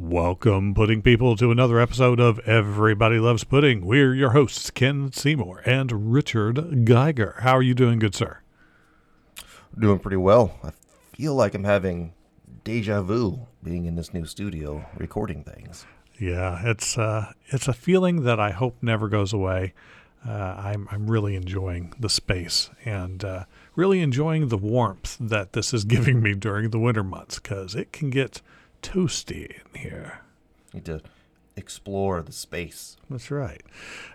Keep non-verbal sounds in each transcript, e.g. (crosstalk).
Welcome, pudding people, to another episode of Everybody Loves Pudding. We're your hosts, Ken Seymour and Richard Geiger. How are you doing, good sir? Doing pretty well. I feel like I'm having deja vu being in this new studio recording things. Yeah, it's uh, it's a feeling that I hope never goes away. Uh, I'm I'm really enjoying the space and uh, really enjoying the warmth that this is (laughs) giving me during the winter months because it can get toasty in here. Need to explore the space. That's right.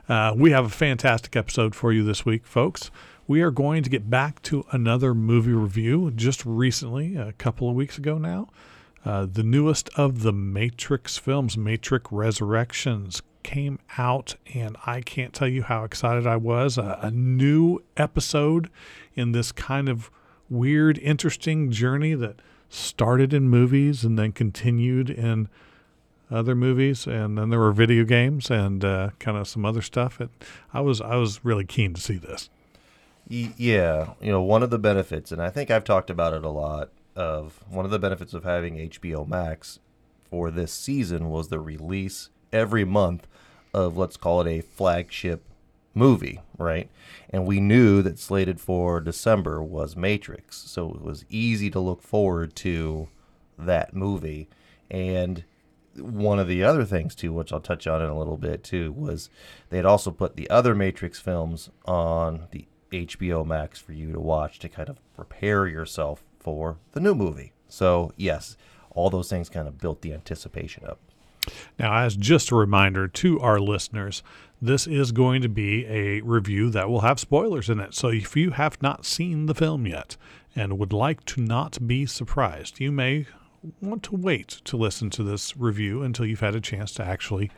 Uh, we have a fantastic episode for you this week, folks. We are going to get back to another movie review just recently, a couple of weeks ago now. Uh, the newest of the Matrix films, Matrix Resurrections, came out, and I can't tell you how excited I was. Uh, a new episode in this kind of weird, interesting journey that started in movies and then continued in other movies, and then there were video games and uh, kind of some other stuff. It, I was I was really keen to see this. Yeah, you know, one of the benefits, and I think I've talked about it a lot, of one of the benefits of having HBO Max for this season was the release every month of let's call it a flagship movie, right? And we knew that slated for December was Matrix, so it was easy to look forward to that movie. And one of the other things too, which I'll touch on in a little bit too, was they had also put the other Matrix films on the HBO Max for you to watch to kind of prepare yourself for the new movie. So yes, all those things kind of built the anticipation up. Now, as just a reminder to our listeners, this is going to be a review that will have spoilers in it. So if you have not seen the film yet and would like to not be surprised, you may want to wait to listen to this review until you've had a chance to actually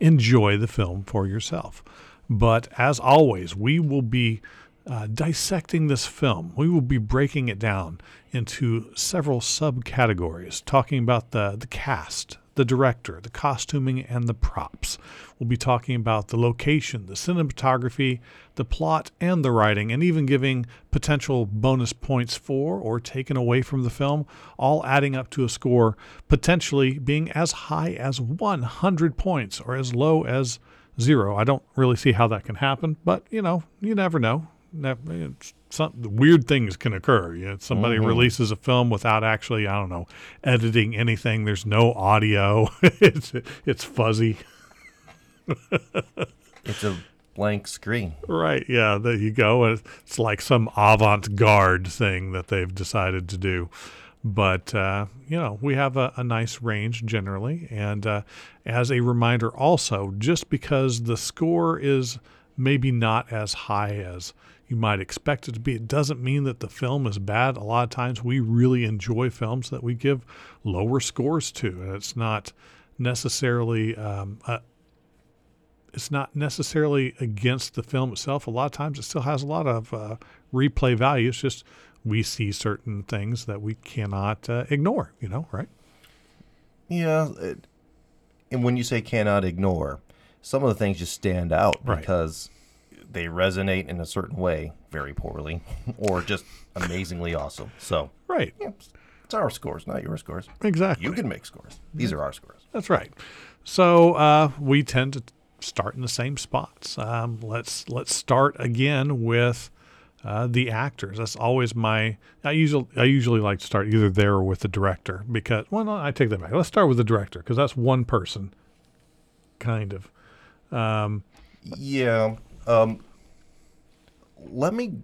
enjoy the film for yourself. But as always, we will be uh, dissecting this film. We will be breaking it down into several subcategories, talking about the, the cast, the director, the costuming, and the props. We'll be talking about the location, the cinematography, the plot, and the writing, and even giving potential bonus points for or taken away from the film, all adding up to a score potentially being as high as 100 points or as low as zero. I don't really see how that can happen, but you know, you never know. Never, some weird things can occur. You know, somebody mm-hmm. releases a film without actually, I don't know, editing anything. There's no audio. (laughs) it's it's fuzzy. it's a blank screen. Right. Yeah. There you go. It's like some avant-garde thing that they've decided to do. But uh, you know, we have a, a nice range generally, and uh, as a reminder, also, just because the score is maybe not as high as you might expect it to be. It doesn't mean that the film is bad. A lot of times we really enjoy films that we give lower scores to, and it's not necessarily um, a, it's not necessarily against the film itself. A lot of times it still has a lot of uh, replay value. It's just we see certain things that we cannot uh, ignore. You know, right? Yeah, it, and when you say cannot ignore, some of the things just stand out right. because they resonate in a certain way very poorly (laughs) or just amazingly awesome. So, right. Yeah, it's our scores, not your scores. Exactly. You can make scores. These are our scores. That's right. So, uh, we tend to start in the same spots. Um, let's let's start again with uh, the actors. That's always my. I usually I usually like to start either there or with the director because well, no, I take that back. Let's start with the director because that's one person, kind of. Um, yeah, um, let me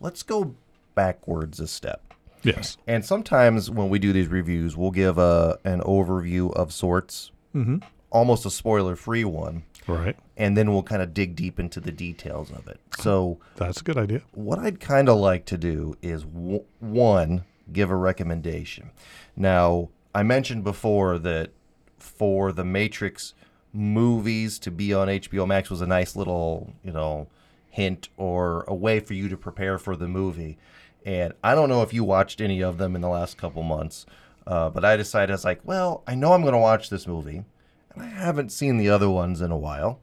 let's go backwards a step. Yes. And sometimes when we do these reviews, we'll give a an overview of sorts, mm-hmm. almost a spoiler free one. Right. And then we'll kind of dig deep into the details of it. So that's a good idea. What I'd kind of like to do is w- one, give a recommendation. Now, I mentioned before that for the Matrix movies to be on HBO Max was a nice little, you know, hint or a way for you to prepare for the movie. And I don't know if you watched any of them in the last couple months, uh, but I decided I was like, well, I know I'm going to watch this movie, and I haven't seen the other ones in a while.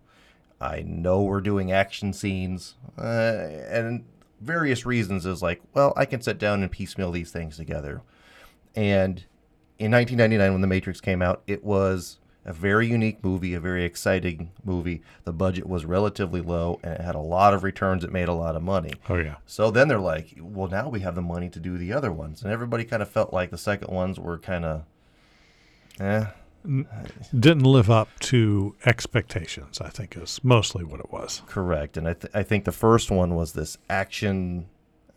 I know we're doing action scenes, uh, and various reasons is like, well, I can sit down and piecemeal these things together. And in 1999 when The Matrix came out, it was a very unique movie, a very exciting movie. The budget was relatively low and it had a lot of returns. It made a lot of money. Oh yeah. So then they're like, well, now we have the money to do the other ones. And everybody kind of felt like the second ones were kind of, eh. Didn't live up to expectations, I think is mostly what it was. Correct. And I, th- I think the first one was this action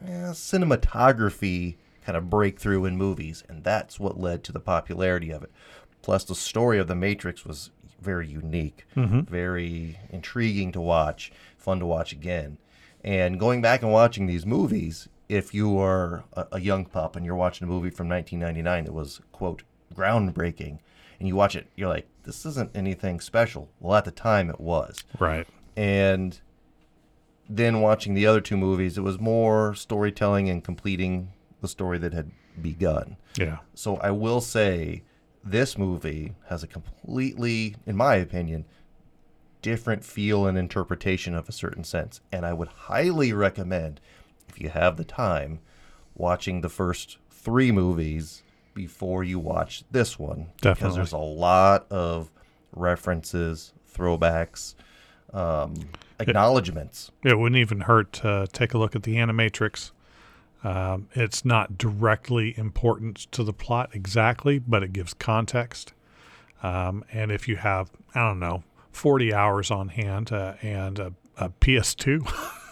eh, cinematography kind of breakthrough in movies. And that's what led to the popularity of it. Plus, the story of The Matrix was very unique, mm-hmm. very intriguing to watch, fun to watch again. And going back and watching these movies, if you are a, a young pup and you're watching a movie from 1999 that was, quote, groundbreaking, and you watch it, you're like, this isn't anything special. Well, at the time, it was. Right. And then watching the other two movies, it was more storytelling and completing the story that had begun. Yeah. So I will say this movie has a completely, in my opinion, different feel and interpretation of a certain sense. And I would highly recommend, if you have the time, watching the first three movies before you watch this one. Because there's a lot of references, throwbacks, um, acknowledgments. It wouldn't even hurt to take a look at the Animatrix. Um, it's not directly important to the plot exactly, but it gives context. Um, and if you have, I don't know, 40 hours on hand uh, and a, a PS2,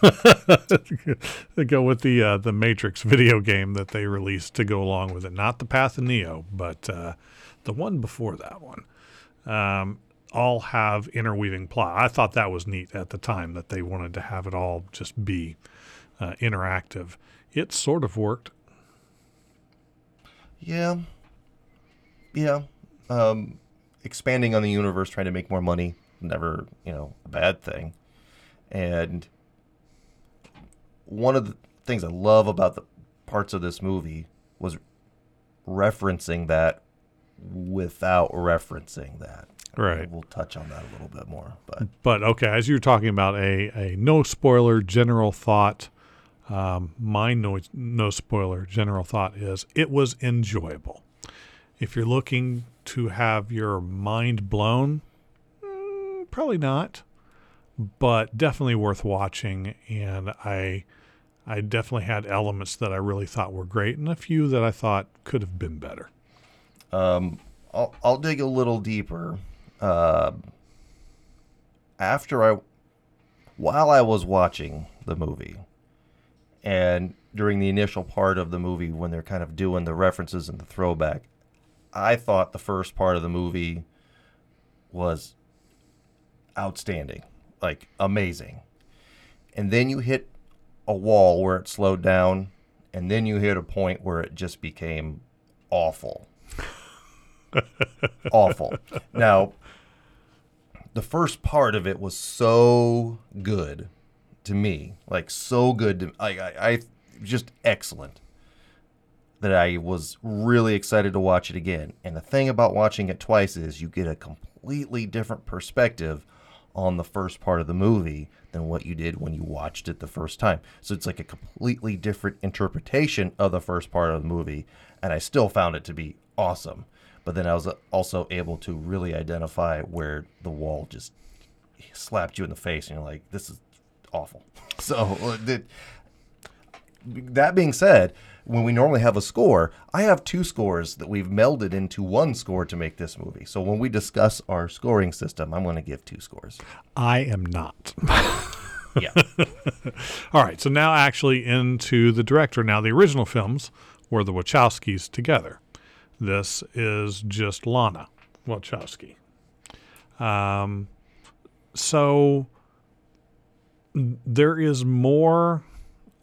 (laughs) go with the uh, the Matrix video game that they released to go along with it. Not the Path of Neo, but uh, the one before that one. Um, all have interweaving plot. I thought that was neat at the time that they wanted to have it all just be uh, interactive. It sort of worked. Yeah. Yeah. Um, expanding on the universe, trying to make more money, never, you know, a bad thing. And one of the things I love about the parts of this movie was referencing that without referencing that. Right. We'll touch on that a little bit more, but But okay, as you were talking about a, a no spoiler general thought, um, my no, no spoiler general thought is it was enjoyable. If you're looking to have your mind blown, mm, probably not, but definitely worth watching. And I, I definitely had elements that I really thought were great, and a few that I thought could have been better. Um, I'll, I'll dig a little deeper. Uh, after I, while I was watching the movie, and during the initial part of the movie when they're kind of doing the references and the throwback, I thought the first part of the movie was outstanding, like amazing. And then you hit a wall where it slowed down, and then you hit a point where it just became awful. (laughs) awful. Now, the first part of it was so good to me, like so good to like I, I just excellent that I was really excited to watch it again. And the thing about watching it twice is you get a completely different perspective on the first part of the movie than what you did when you watched it the first time. So it's like a completely different interpretation of the first part of the movie, and I still found it to be awesome. But then I was also able to really identify where the wall just slapped you in the face, and you're like, "This is awful." (laughs) So that that being said, when we normally have a score, I have two scores that we've melded into one score to make this movie. So when we discuss our scoring system, I'm going to give two scores. I am not. (laughs) Yeah. (laughs) All right, so now actually into the director. Now, the original films were the Wachowskis together. This is just Lana Wachowski. Um, so there is more.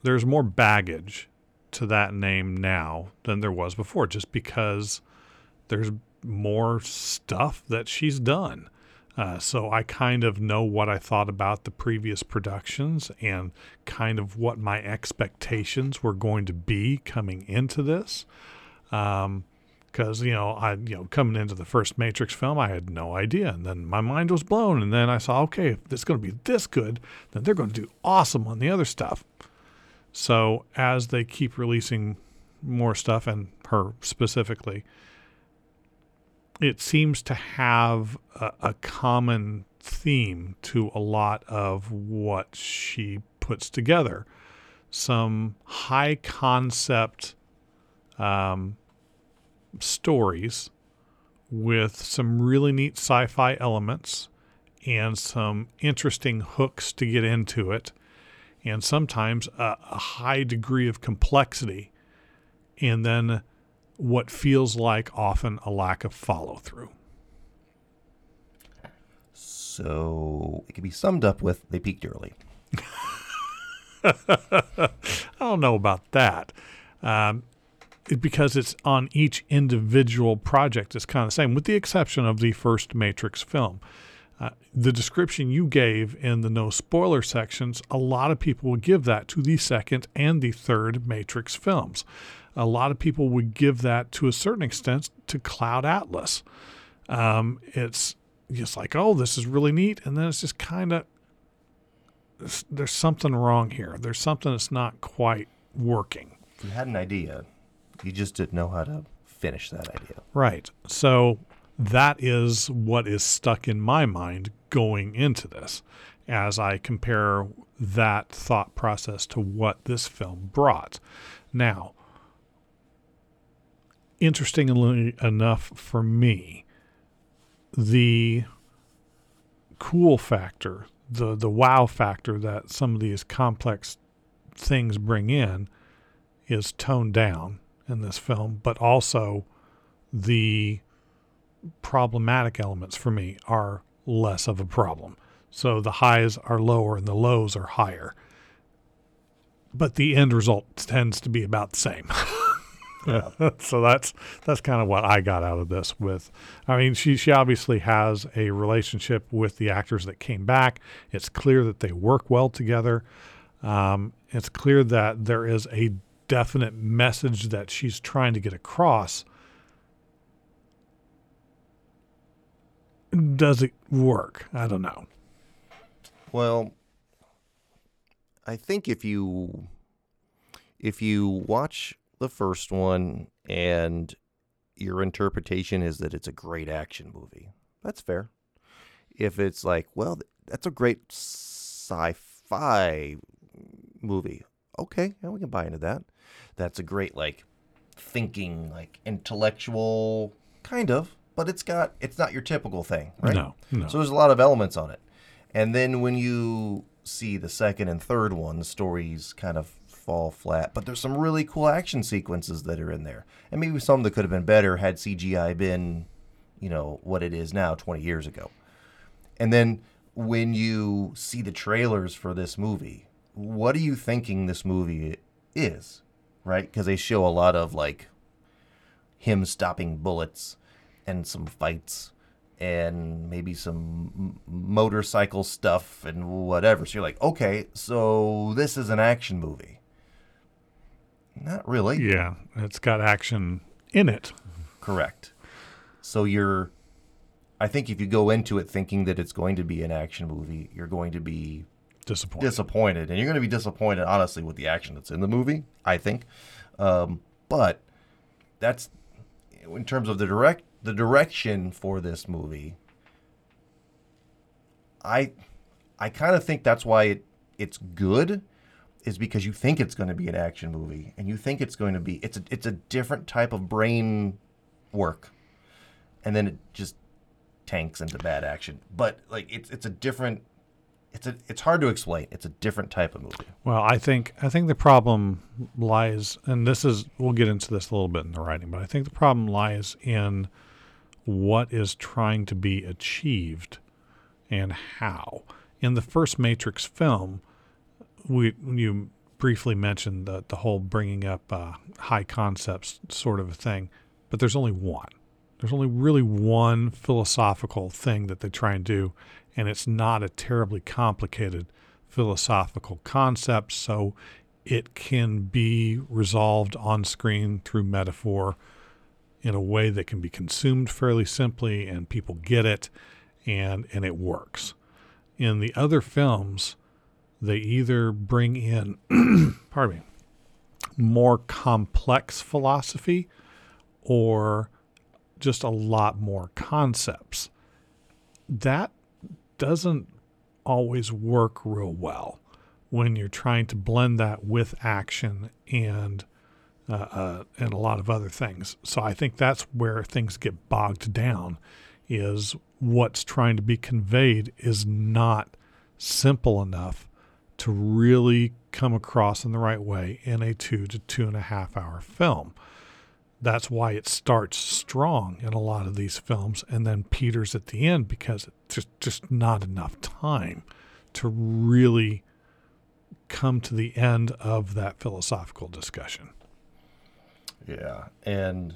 There's more baggage to that name now than there was before, just because there's more stuff that she's done. Uh, so I kind of know what I thought about the previous productions and kind of what my expectations were going to be coming into this. Because you know, I you know coming into the first Matrix film, I had no idea, and then my mind was blown, and then I saw, okay, if it's going to be this good, then they're going to do awesome on the other stuff. So as they keep releasing more stuff, and her specifically, it seems to have a, a common theme to a lot of what she puts together. Some high concept um, stories with some really neat sci fi elements and some interesting hooks to get into it, and sometimes a, a high degree of complexity, and then what feels like often a lack of follow through. So it can be summed up with they peaked early. (laughs) I don't know about that. Um, because it's on each individual project, it's kind of the same, with the exception of the first Matrix film. Uh, the description you gave in the no spoiler sections, a lot of people would give that to the second and the third Matrix films. A lot of people would give that to a certain extent to Cloud Atlas. Um, it's just like, oh, this is really neat. And then it's just kind of, there's something wrong here. There's something that's not quite working. You had an idea, you just didn't know how to finish that idea. Right. So that is what is stuck in my mind going into this as I compare that thought process to what this film brought. Now, interestingly enough for me, the cool factor, the the wow factor that some of these complex things bring in is toned down in this film, but also the problematic elements for me are less of a problem. So the highs are lower and the lows are higher. But the end result tends to be about the same. (laughs) (laughs) so that's that's kind of what I got out of this with I mean she she obviously has a relationship with the actors that came back. It's clear that they work well together. Um, it's clear that there is a definite message that she's trying to get across. Does it work? I don't know. Well, I think if you if you watch the first one and your interpretation is that it's a great action movie, that's fair. If it's like, well, that's a great sci-fi movie, okay, yeah, we can buy into that. That's a great like thinking, like intellectual kind of, but it's got it's not your typical thing, right? No, no. So there's a lot of elements on it. And then when you see the second and third one, the stories kind of fall flat. But there's some really cool action sequences that are in there. And maybe some that could have been better had CGI been, you know, what it is now 20 years ago. And then when you see the trailers for this movie, what are you thinking this movie is? Right? Because they show a lot of like him stopping bullets and some fights and maybe some m- motorcycle stuff and whatever. So you're like, okay, so this is an action movie. Not really. yeah, it's got action in it. Correct. So you're, I think if you go into it thinking that it's going to be an action movie, you're going to be Disappointing. disappointed, and you're going to be disappointed, honestly, with the action that's in the movie. I think, um, but that's in terms of the direct the direction for this movie. I I kind of think that's why it, it's good, is because you think it's going to be an action movie, and you think it's going to be it's a it's a different type of brain work, and then it just tanks into bad action. But like it's it's a different it's a it's hard to explain. It's a different type of movie. Well, I think I think the problem lies, and this is we'll get into this a little bit in the writing, but I think the problem lies in what is trying to be achieved and how. In the first Matrix film, we you briefly mentioned the the whole bringing up uh, high concepts sort of a thing, but there's only one. There's only really one philosophical thing that they try and do, and it's not a terribly complicated philosophical concept, so it can be resolved on screen through metaphor in a way that can be consumed fairly simply and people get it and and it works. In the other films, they either bring in (clears throat) pardon me, more complex philosophy or just a lot more concepts. That doesn't always work real well when you're trying to blend that with action and uh, uh, and a lot of other things. So I think that's where things get bogged down. Is what's trying to be conveyed is not simple enough to really come across in the right way in a two to two and a half hour film. That's why it starts strong in a lot of these films and then peters at the end because it's just, just not enough time to really come to the end of that philosophical discussion. Yeah. And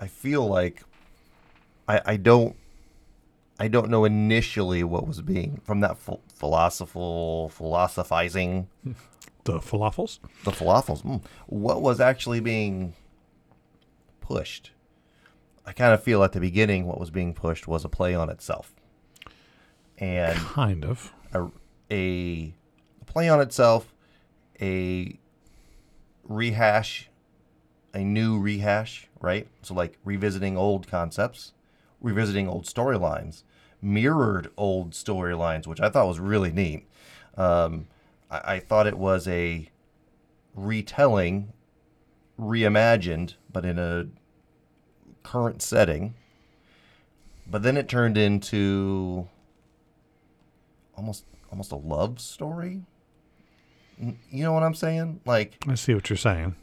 I feel like I, I don't I don't know initially what was being from that ph- philosophical philosophizing (laughs) The falafels? the falafels. Mm, what was actually being pushed? I kind of feel at the beginning what was being pushed was a play on itself, and Kind of. a, a play on itself, a rehash, a new rehash, right? So like revisiting old concepts, revisiting old storylines, mirrored old storylines, which I thought was really neat. Um, I, I thought it was a retelling, reimagined, but in a current setting. But then it turned into almost almost a love story. You know what I'm saying? Like I see what you're saying.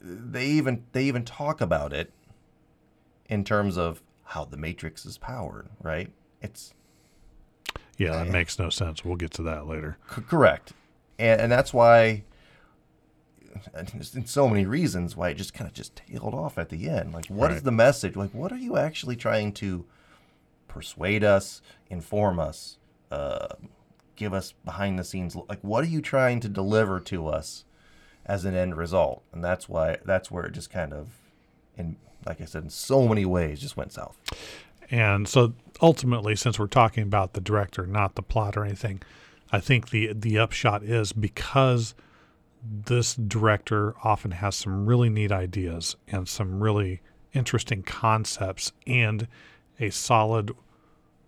they even they even talk about it in terms of how the matrix is powered, right? It's Yeah, that makes no sense. We'll get to that later. c- correct. And and that's why in so many reasons why it just kind of just tailed off at the end. Like what is Right. the message? Like what are you actually trying to persuade us, inform us, uh, give us behind the scenes like what are you trying to deliver to us as an end result? And that's why that's where it just kind of in like I said in so many ways just went south. And so ultimately, since we're talking about the director, not the plot or anything, I think the the upshot is because this director often has some really neat ideas and some really interesting concepts and a solid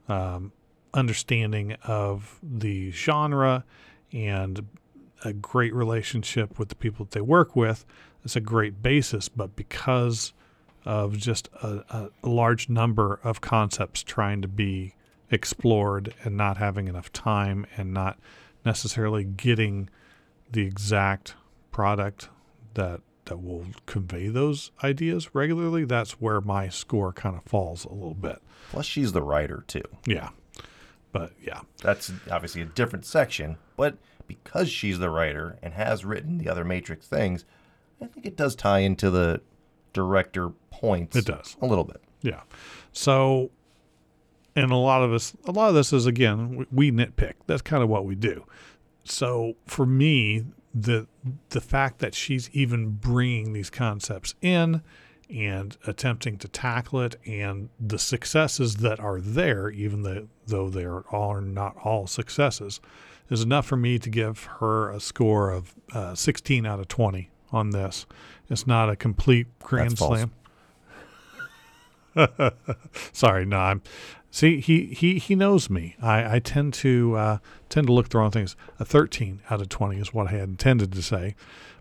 um, understanding of the genre and a great relationship with the people that they work with. It's a great basis, but because of just a, a large number of concepts trying to be explored and not having enough time and not necessarily getting the exact product that that will convey those ideas regularly that's where my score kind of falls a little bit. Plus she's the writer too. yeah. But yeah. That's obviously a different section, but because she's the writer and has written the other Matrix things, I think it does tie into the director points. It does. a little bit. Yeah. So, and a lot of us, a lot of this is again, we, we nitpick. That's kind of what we do. So for me, the the fact that she's even bringing these concepts in and attempting to tackle it, and the successes that are there, even the, though they are all not all successes, is enough for me to give her a score of uh, 16 out of 20 on this. It's not a complete grand That's false. (laughs) Sorry, no. I'm, see, he, he, he knows me. I, I tend to uh, tend to look the wrong things. A 13 out of 20 is what I had intended to say,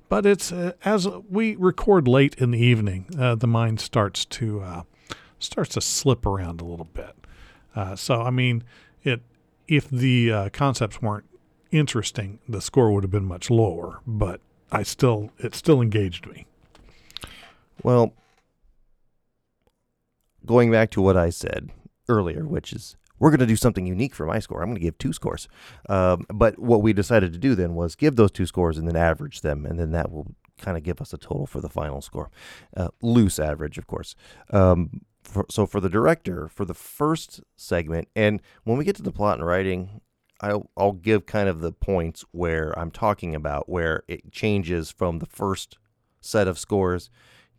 but it's uh, as we record late in the evening, uh, the mind starts to uh, starts to slip around a little bit. Uh, so I mean, it if the uh, concepts weren't interesting, the score would have been much lower. But I still it still engaged me. Well, going back to what I said earlier, which is we're going to do something unique for my score. I'm going to give two scores. Um, but what we decided to do then was give those two scores and then average them, and then that will kind of give us a total for the final score. Uh, loose average, of course. Um, for, so for the director, for the first segment, and when we get to the plot and writing, I'll, I'll give kind of the points where I'm talking about where it changes from the first set of scores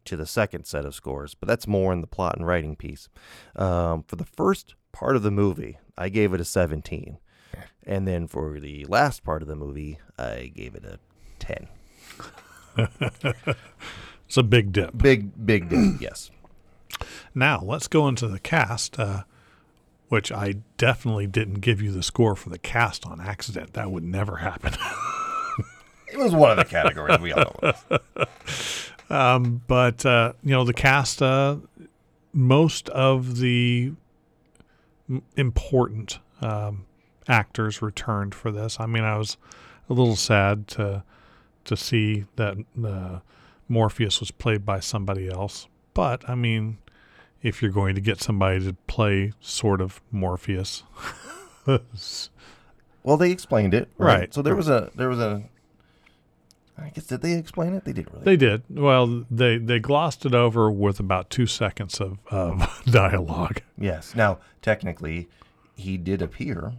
to the second set of scores, but that's more in the plot and writing piece. Um, for the first part of the movie, I gave it a 17. And then for the last part of the movie, I gave it a 10. (laughs) It's a big dip. Big, big dip. (clears throat) yes. Now let's go into the cast, uh, which I definitely didn't give you the score for the cast on accident. That would never happen. (laughs) It was one of the categories we all know. (laughs) um, but uh, you know, the cast, uh, most of the important um, actors returned for this. I mean, I was a little sad to to see that uh, Morpheus was played by somebody else. But I mean, if you're going to get somebody to play sort of Morpheus, (laughs) Well, they explained it, right? Right. So there was a there was a. I guess did they explain it? They didn't really. they did well. They they glossed it over with about two seconds of of (laughs) dialogue. yes. Now, technically, he did appear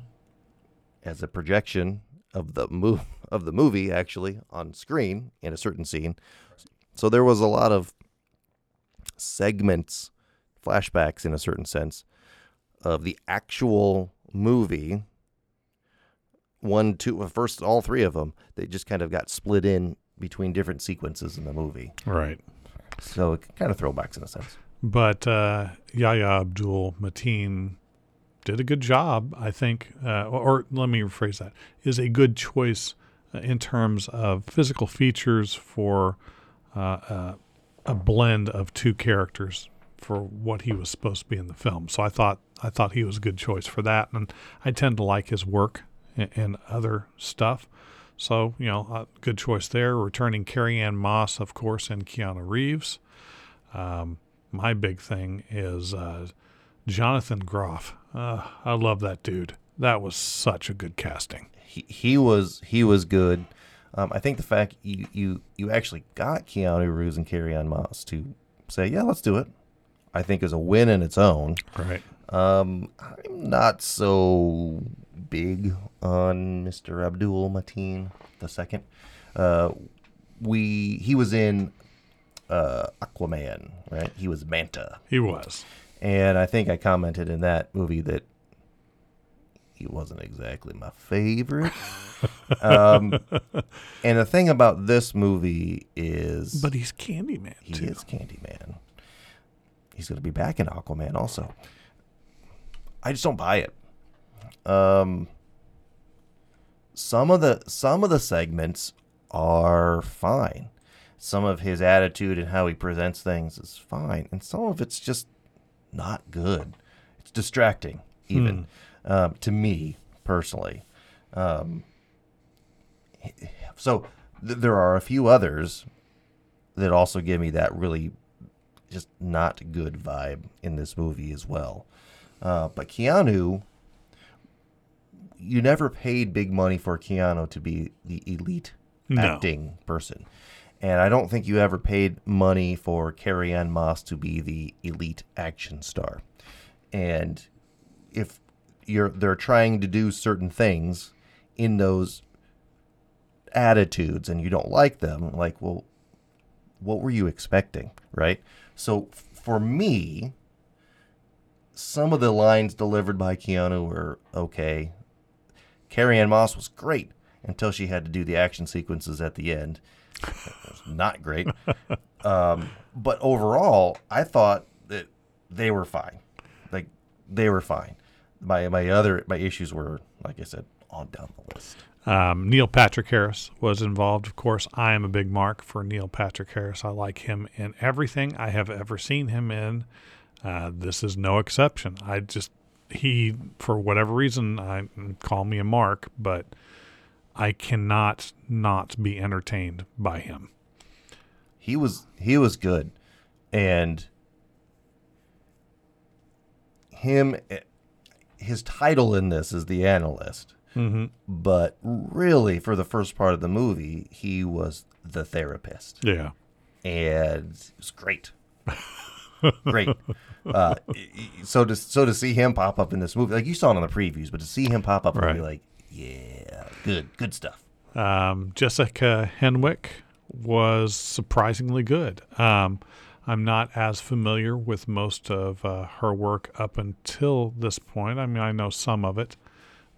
as a projection of the move of the movie actually on screen in a certain scene. So there was a lot of segments, flashbacks in a certain sense, of the actual movie. One, two, first, all three of them, they just kind of got split in between different sequences in the movie. Right. So it kind of throwbacks in a sense. But uh, Yahya Abdul Mateen did a good job, I think, uh, or, or let me rephrase that, is a good choice uh, in terms of physical features for uh, uh, a blend of two characters for what he was supposed to be in the film. So I thought I thought he was a good choice for that, and I tend to like his work and, and other stuff. So you know, a good choice there. Returning Carrie Ann Moss, of course, and Keanu Reeves. Um, my big thing is uh, Jonathan Groff. Uh, I love that dude. That was such a good casting. he, he was he was good. Um, I think the fact you, you you actually got Keanu Reeves and Carrie Ann Moss to say, yeah, let's do it, I think is a win in its own. Right. Um, I'm not so big on Mr. Abdul Mateen the second. Uh, we he was in uh, Aquaman, right? He was Manta. He was. And I think I commented in that movie that he wasn't exactly my favorite. (laughs) um, and the thing about this movie is But he's Candyman he too. is Candyman. He's going to be back in Aquaman also. I just don't buy it. Um, some of the some of the segments are fine. Some of his attitude and how he presents things is fine, and some of it's just not good. It's distracting, even um, to me personally. Um, so th- there are a few others that also give me that really just not good vibe in this movie as well. Uh, but Keanu, you never paid big money for Keanu to be the elite No. acting person. And I don't think you ever paid money for Carrie Ann Moss to be the elite action star. And if you're they're trying to do certain things in those attitudes and you don't like them, like, well, what were you expecting, right? So for me, some of the lines delivered by Keanu were okay. Carrie Ann Moss was great until she had to do the action sequences at the end. (laughs) Not great. um, but overall, I thought that they were fine. Like they were fine. My my other my issues were, like I said, on down the list. Um, Neil Patrick Harris was involved. Of course, I am a big mark for Neil Patrick Harris. I like him in everything I have ever seen him in. Uh, this is no exception. I just he for whatever reason I call me a mark, but I cannot not be entertained by him. he was he was good. And him his title in this is the analyst. Mm-hmm. but really for the first part of the movie he was the therapist. Yeah, and it was great (laughs) great uh, so to so to see him pop up in this movie like you saw it on the previews but to see him pop up and be like yeah good good stuff Um, Jessica Henwick was surprisingly good. Um, I'm not as familiar with most of uh, her work up until this point. I mean, I know some of it,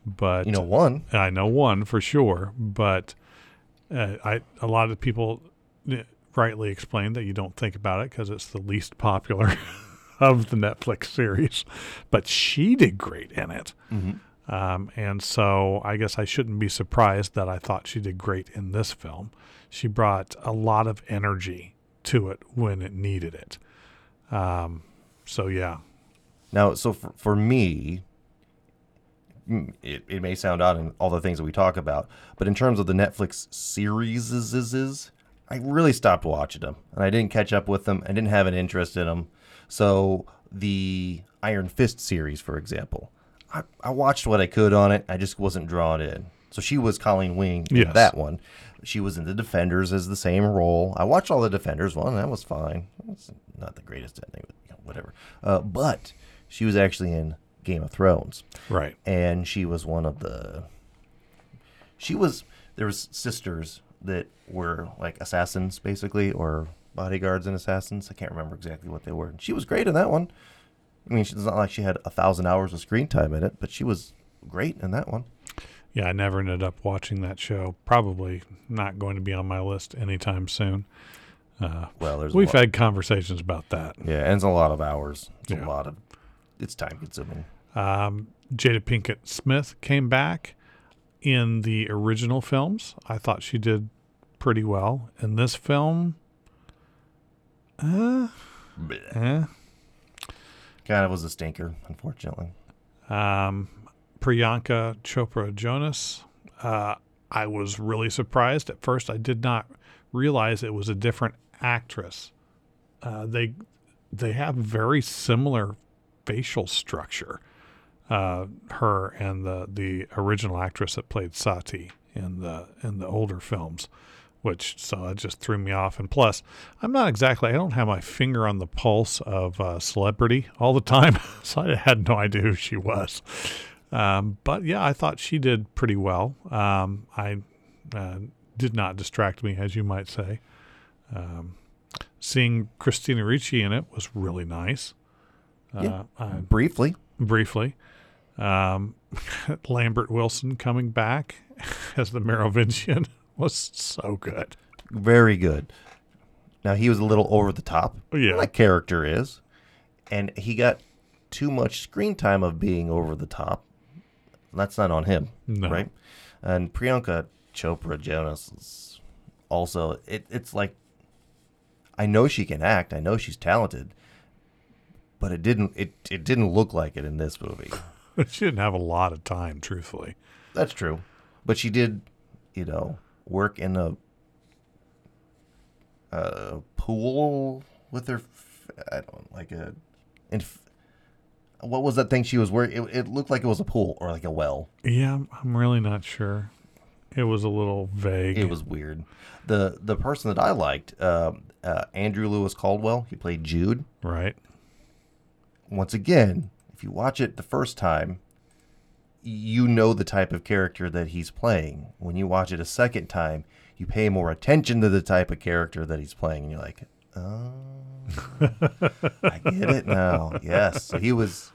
but you know one I know one for sure. But uh, I a lot of people rightly explained that you don't think about it because it's the least popular (laughs) of the Netflix series. But she did great in it. Um, and so I guess I shouldn't be surprised that I thought she did great in this film. She brought a lot of energy to it when it needed it. Um, so yeah, Now, so for, for me, mm, it, it may sound odd in all the things that we talk about, but in terms of the Netflix series, I really stopped watching them, and I didn't catch up with them. I didn't have an interest in them. So the Iron Fist series, for example, I, I watched what I could on it. I just wasn't drawn in. So she was Colleen Wing in Yes. that one. She was in the Defenders as the same role. I watched all the Defenders one. That was fine. It's not the greatest ending, but you know, whatever. Uh, but she was actually in Game of Thrones, right. and she was one of the. She was there was sisters that were like assassins basically, or bodyguards and assassins. I can't remember exactly what they were. And She was great in that one. I mean, it's not like she had a thousand hours of screen time in it, but she was great in that one. Yeah, I never ended up watching that show. Probably not going to be on my list anytime soon. Uh, Well, there's we've had conversations about that. Yeah, and it's a lot of hours. It's Yeah. a lot of. It's time consuming. Um, Jada Pinkett Smith came back in the original films. I thought she did pretty well. In this film, uh, eh. Kind of was a stinker, unfortunately. Um, Priyanka Chopra Jonas. Uh, I was really surprised at first. I did not realize it was a different actress. Uh, they they have very similar facial structure. Uh, her and the the original actress that played Sati in the in the older films, which so it just threw me off. And plus, I'm not exactly I don't have my finger on the pulse of uh, celebrity all the time, (laughs) so I had no idea who she was. Um, but yeah, I thought she did pretty well. Um, I uh, did not distract me, as you might say. Um, seeing Christina Ricci in it was really nice. Uh, Yeah. I- Briefly, briefly. Um, (laughs) Lambert Wilson coming back (laughs) as the Merovingian (laughs) was so good. very good. Now he was a little over the top. Yeah. that character is, and he got too much screen time of being over the top. That's not on him, No. right? And Priyanka Chopra Jonas is also. It, it's like I know she can act. I know she's talented, but it didn't. It it didn't look like it in this movie. (laughs) She didn't have a lot of time, truthfully. That's true, but she did, you know, work in a, a pool with her. I don't like a. In, what was that thing she was wearing? It, it looked like it was a pool or like a well. Yeah, I'm- I'm really not sure. It was a little vague. It was weird. The the person that I liked, um, uh, Andrew Lewis Caldwell, he played Jude. right. Once again, if you watch it the first time, you know the type of character that he's playing. When you watch it a second time, you pay more attention to the type of character that he's playing, and you're like, oh, I get it now. (laughs) Yes, so he was.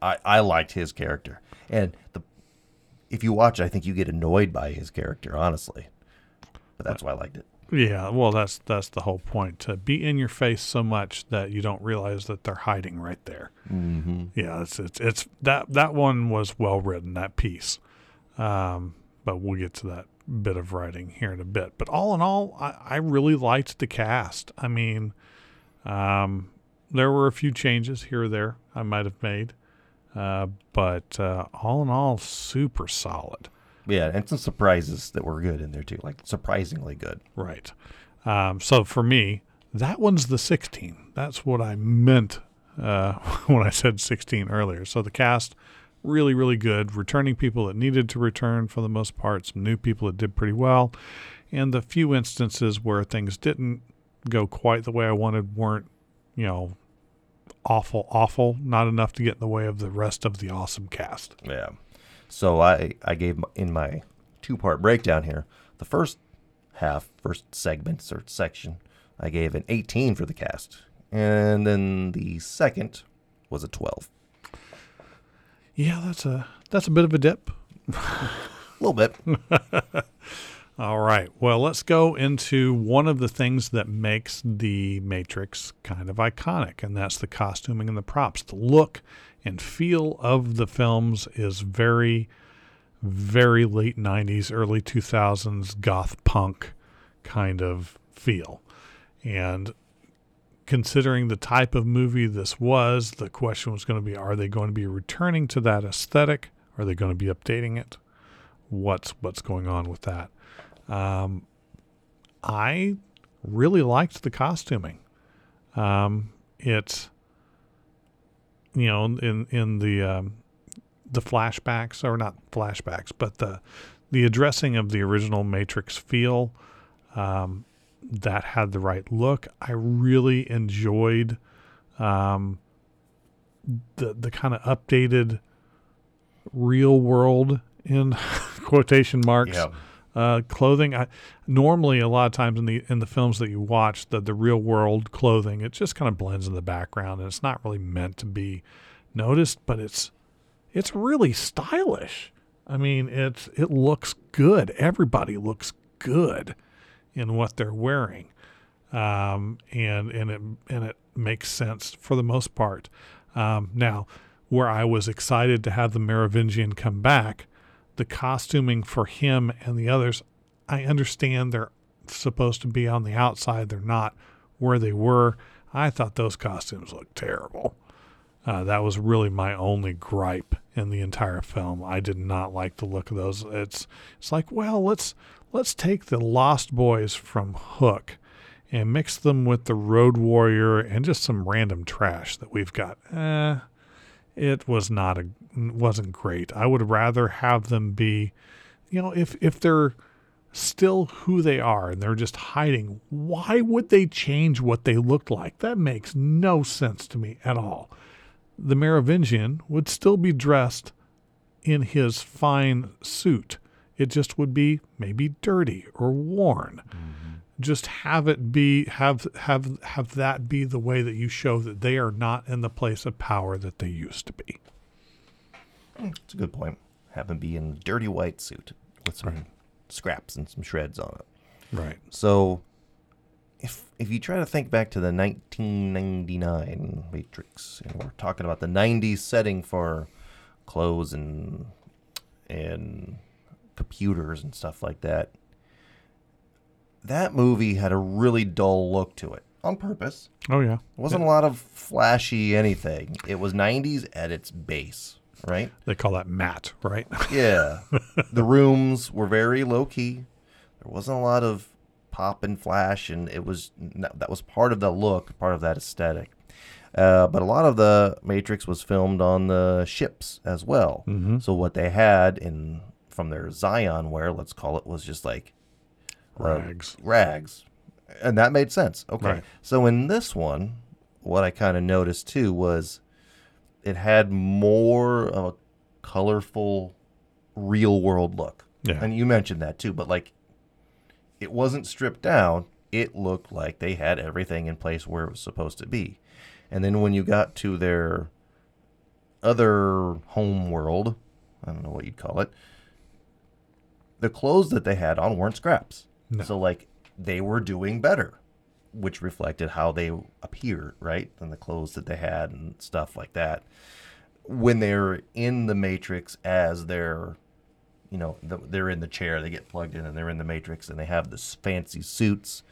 I I liked his character, and the if you watch, it, I think you get annoyed by his character, honestly. But that's why I liked it. Yeah, well, that's that's the whole point to be in your face so much that you don't realize that they're hiding right there. Mm-hmm. Yeah, it's it's, it's that that one was well written that piece, um, but we'll get to that bit of writing here in a bit. But all in all, I, I really liked the cast. I mean, um, there were a few changes here or there I might have made, uh, but uh, all in all, super solid. Yeah, and some surprises that were good in there too, like surprisingly good. Right. Um, so for me, that one's the 16. That's what I meant uh, (laughs) when I said 16 earlier. So the cast, really, really good. Returning people that needed to return for the most part, some new people that did pretty well. And the few instances where things didn't go quite the way I wanted weren't, you know, awful, awful, not enough to get in the way of the rest of the awesome cast. Yeah. So I I gave in my two part breakdown here the first half, first segment or section, I gave an 18 for the cast, and then the second was a 12. Yeah, that's a that's a bit of a dip. A (laughs) little bit. (laughs) All right. Well, let's go into one of the things that makes the Matrix kind of iconic, and that's the costuming and the props. The look and feel of the films is very, very late 90s, early 2000s goth punk kind of feel. And considering the type of movie this was, the question was going to be are they going to be returning to that aesthetic? Are they going to be updating it? What's what's going on with that? Um, I really liked the costuming. Um, you know, in in the um, the flashbacks or not flashbacks, but the the addressing of the original Matrix feel um, that had the right look. I really enjoyed um, the the kind of updated real world in (laughs) quotation marks. Uh, clothing. I, normally, a lot of times in the in the films that you watch, the the real world clothing, it just kind of blends in the background, and it's not really meant to be noticed. But it's it's really stylish. I mean, it's it looks good. Everybody looks good in what they're wearing, um, and and it and it makes sense for the most part. Um, now, where I was excited to have the Merovingian come back, the costuming for him and the others, I understand they're supposed to be on the outside. They're not where they were. I thought those costumes looked terrible. Uh, that was really my only gripe in the entire film. I did not like the look of those. It's it's like, well, let's let's take the Lost Boys from Hook and mix them with the Road Warrior and just some random trash that we've got. Eh, it was not a wasn't great. I would rather have them be, you know, if if they're still who they are and they're just hiding, why would they change what they looked like? That makes no sense to me at all. The Merovingian would still be dressed in his fine suit. It just would be maybe dirty or worn. Mm-hmm. Just have it be have have have that be the way that you show that they are not in the place of power that they used to be. It's a good point. Have him be in a dirty white suit with some scraps and some shreds on it. Right. So, if if you try to think back to the 1999 Matrix, and we're talking about the 90s setting for clothes and and computers and stuff like that, that movie had a really dull look to it on purpose. Oh yeah. It wasn't a lot of flashy anything. It was 90s at its base, right? They call that matte, right? (laughs) Yeah. the rooms were very low key. There wasn't a lot of pop and flash, and it was that was part of the look, part of that aesthetic. Uh, but a lot of the Matrix was filmed on the ships as well. Mm-hmm. So what they had in from their Zion wear, let's call it, was just like uh, Rags. rags, and that made sense. Okay, Right. so in this one, what I kind of noticed too was it had more of a colorful, real world look. Yeah. And you mentioned that too, but like it wasn't stripped down. It looked like they had everything in place where it was supposed to be. And then when you got to their other home world, I don't know what you'd call it, the clothes that they had on weren't scraps. No. So like they were doing better, which reflected how they appeared, right? And the clothes that they had and stuff like that. When they're in the Matrix as they're, you know, the, they're in the chair, they get plugged in and they're in the Matrix and they have this fancy suits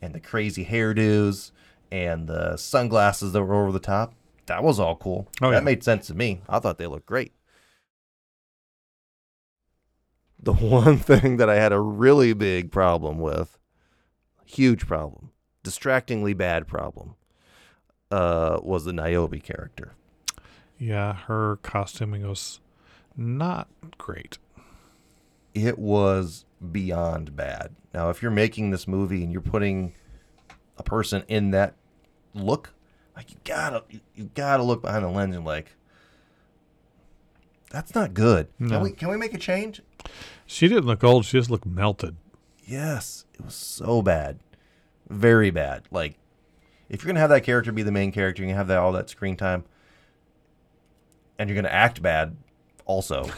and the crazy hairdos and the sunglasses that were over the top. That was all cool. Oh, that yeah. made sense to me. I thought they looked great. The (laughs) one thing that I had a really big problem with, huge problem, distractingly bad problem, uh, was the Niobe character. Yeah, her costuming was not great. It was beyond bad. Now, if you're making this movie and you're putting a person in that look, like you gotta, you, you gotta look behind the lens and like, that's not good. No. Can we can we make a change? She didn't look old. She just looked melted. Yes, it was so bad, very bad. Like, if you're gonna have that character be the main character, you're gonna have that all that screen time, and you're gonna act bad, also.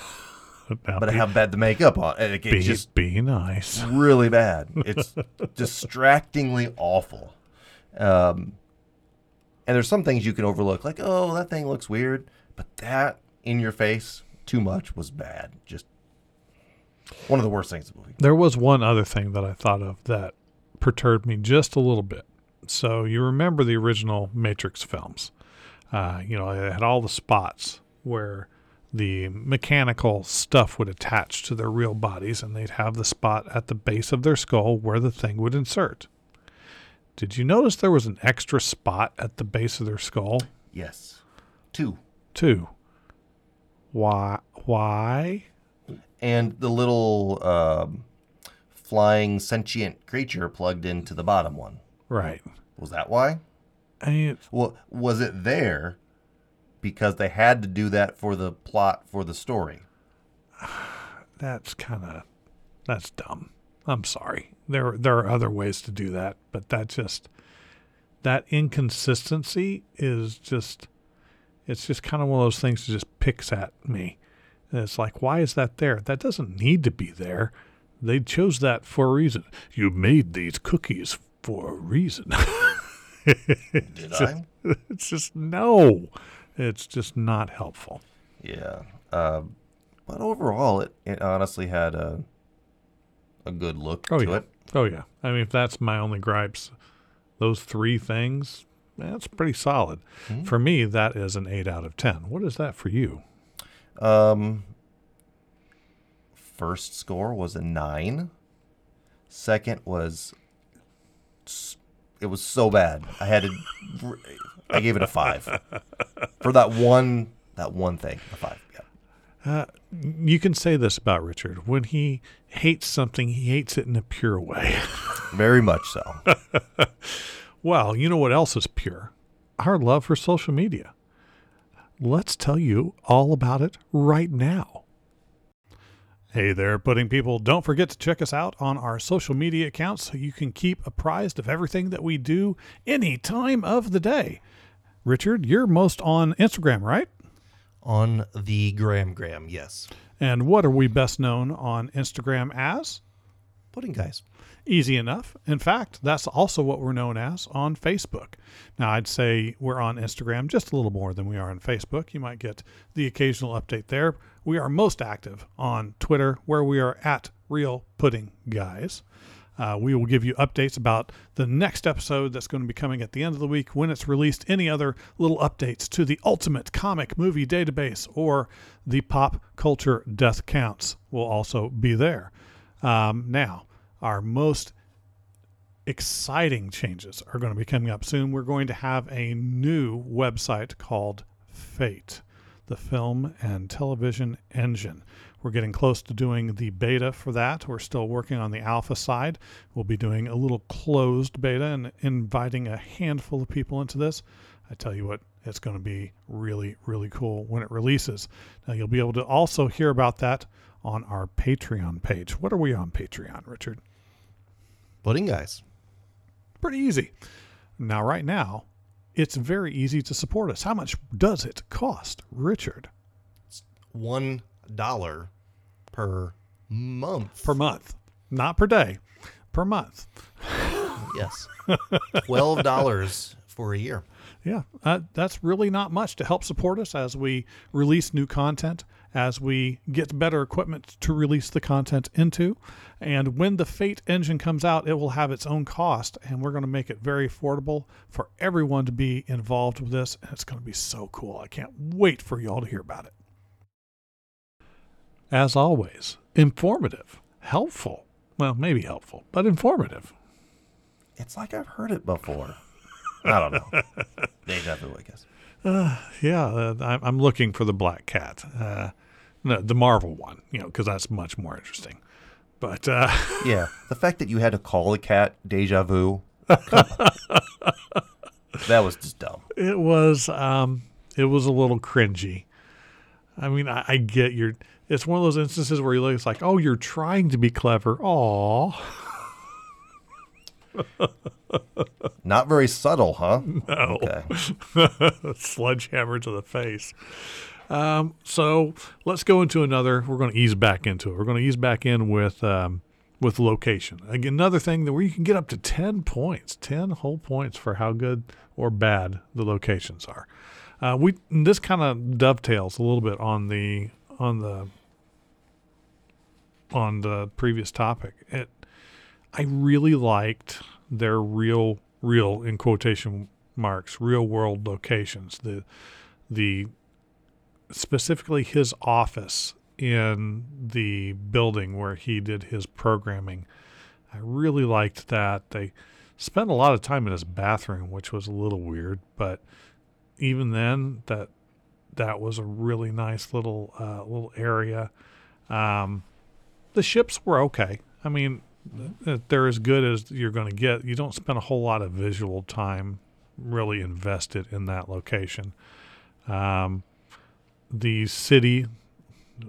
But be, how bad the makeup on it. It's be, just be nice. really bad. (laughs) It's distractingly awful. Um, and there's some things you can overlook, like oh that thing looks weird, but that in your face too much was bad. Just one of the worst things in the movie. There was one other thing that I thought of that perturbed me just a little bit. So you remember the original Matrix films? Uh, you know, it had all the spots where the mechanical stuff would attach to their real bodies, and they'd have the spot at the base of their skull where the thing would insert. Did you notice there was an extra spot at the base of their skull? Yes, two. Two. Why? Why? and the little um, flying sentient creature plugged into the bottom one. Right. Was that why? I mean, Well, was it there because they had to do that for the plot for the story? (sighs) that's kind of that's dumb. I'm sorry. There there are other ways to do that, but that just that inconsistency is just it's just kind of one of those things that just picks at me. And it's like, why is that there? That doesn't need to be there. They chose that for a reason. You made these cookies for a reason. (laughs) Did I? it's just no. It's just not helpful. Yeah. Um, but overall, it, it honestly had a a good look Oh to yeah. it. Oh yeah. I mean, if that's my only gripes, those three things, that's pretty solid. Mhm. For me, that is an eight out of ten. What is that for you? Um, first score was a nine. Second was it was so bad. I had to. I gave it a five for that one. That one thing, a five. Yeah. Uh, you can say this about Richard. When he hates something, he hates it in a pure way. (laughs) Very much so. (laughs) well, you know what else is pure? Our love for social media. Let's tell you all about it right now. Hey there, pudding people. Don't forget to check us out on our social media accounts so you can keep apprised of everything that we do any time of the day. Richard, you're most on Instagram, right? On the Graham Graham, yes. And what are we best known on Instagram as? Pudding guys. Easy enough. In fact, that's also what we're known as on Facebook. Now, I'd say we're on Instagram just a little more than we are on Facebook. You might get the occasional update there. We are most active on Twitter, where we are at Real Pudding Guys. Uh, we will give you updates about the next episode that's going to be coming at the end of the week when it's released. Any other little updates to the Ultimate Comic Movie Database or the Pop Culture Death Counts will also be there. Um, now, our most exciting changes are going to be coming up soon. We're going to have a new website called Fate, the film and television engine. We're getting close to doing the beta for that. We're still working on the alpha side. We'll be doing a little closed beta and inviting a handful of people into this. I tell you what, it's going to be really, really cool when it releases. Now, you'll be able to also hear about that on our Patreon page. What are we on Patreon, Richard? Pudding guys. Pretty easy. Now, right now, it's very easy to support us. How much does it cost, Richard, One dollar per month. per month? Not per day, per month. yes. Twelve dollars for a year. Yeah, uh, that's really not much to help support us as we release new content, as we get better equipment to release the content into. And when the Fate engine comes out, it will have its own cost, and we're going to make it very affordable for everyone to be involved with this. And it's going to be so cool. I can't wait for you all to hear about it. As always, informative, helpful. Well, maybe helpful, but informative. It's like I've heard it before. I don't know. Deja vu, I guess. Yeah, uh, I'm, I'm looking for the Black Cat, uh, no, the Marvel one, you know, because that's much more interesting. But uh, (laughs) Yeah, the fact that you had to call the cat deja vu, that was just dumb. it was um, it was a little cringy. I mean, I, I get your. It's one of those instances where you look, it's like, oh, you're trying to be clever. Aw, (laughs) (laughs) Not very subtle, huh? no, Okay. (laughs) sledgehammer to the face. Um, so let's go into another. We're going to ease back into it. We're going to ease back in with um, with location. Again, another thing that where you can get up to ten points, ten whole points for how good or bad the locations are. Uh, we this kind of dovetails a little bit on the on the on the previous topic. It I really liked their real real in quotation marks real world locations. The the specifically his office in the building where he did his programming. I really liked that. They spent a lot of time in his bathroom, which was a little weird, but even then, that that was a really nice little uh, little area. Um, the ships were okay. I mean, they're as good as you're going to get. You don't spend a whole lot of visual time really invested in that location. Um, the city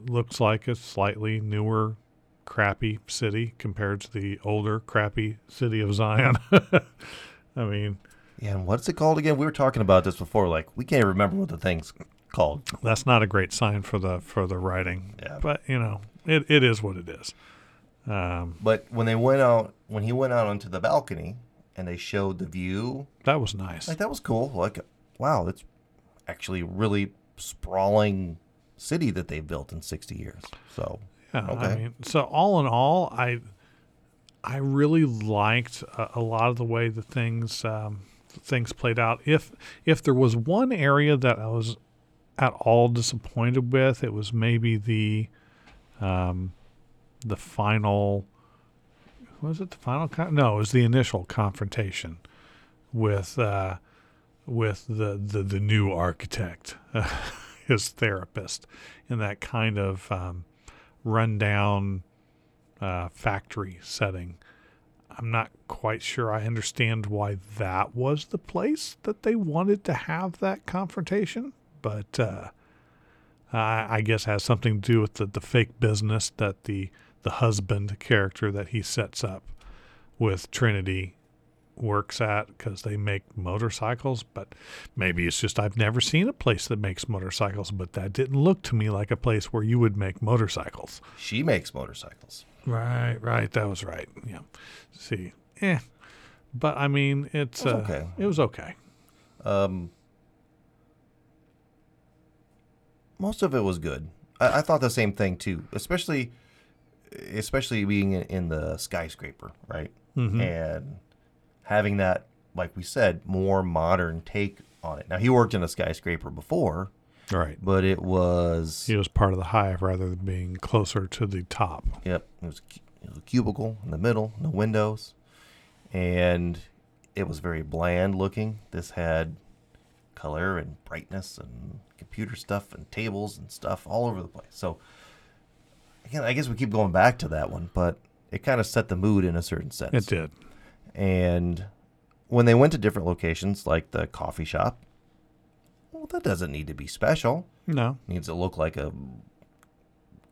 looks like a slightly newer, crappy city compared to the older, crappy city of Zion. (laughs) I mean, Yeah, and what's it called again? We were talking about this before. Like, we can't remember what the thing's called. that's not a great sign for the for the writing. Yeah. But you know, it, it is what it is. Um, But when they went out, when he went out onto the balcony and they showed the view, that was nice. like that was cool. Like, wow, that's actually really sprawling city that they built in 60 years. So, Yeah, I Okay. mean, so all in all, I I really liked a, a lot of the way the things um, things played out. If if there was one area that I was at all disappointed with, it was maybe the um, the final. Was it the final? Con- no, it was the initial confrontation with uh, with the, the the new architect, (laughs) his therapist, in that kind of um, rundown uh, factory setting. I'm not quite sure I understand why that was the place that they wanted to have that confrontation, but uh, I, I guess has something to do with the, the fake business that the the husband character that he sets up with Trinity works at because they make motorcycles. But maybe it's just I've never seen a place that makes motorcycles, but that didn't look to me like a place where you would make motorcycles. she makes motorcycles. Right, right. That was right. Yeah. See, eh. But I mean, it's It was uh, okay. It was okay. Um, most of it was good. I, I thought the same thing too, especially, especially being in, in the skyscraper, right? Mhm. And having that, like we said, more modern take on it. Now he worked in a skyscraper before, Right. but it was He was part of the hive rather than being closer to the top. Yep, it was, it was a cubicle in the middle, no windows, and it was very bland looking. This had color and brightness and computer stuff and tables and stuff all over the place. So again, I guess we keep going back to that one, but it kind of set the mood in a certain sense. It did. And when they went to different locations, like the coffee shop, well, that doesn't need to be special No. needs to look like a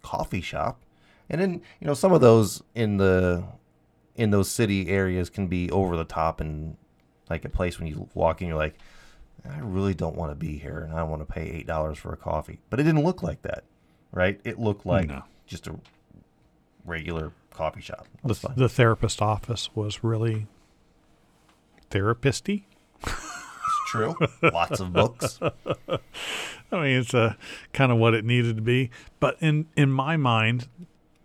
coffee shop. And then, you know, some of those in the in those city areas can be over the top and like a place when you walk in you're like I really don't want to be here and I don't want to pay $8 for a coffee. But it didn't look like that, right? It looked like No. Just a regular coffee shop. The, the therapist office was really therapisty. It's true. Lots of books. (laughs) I mean, it's uh, kind of what it needed to be. But in in my mind,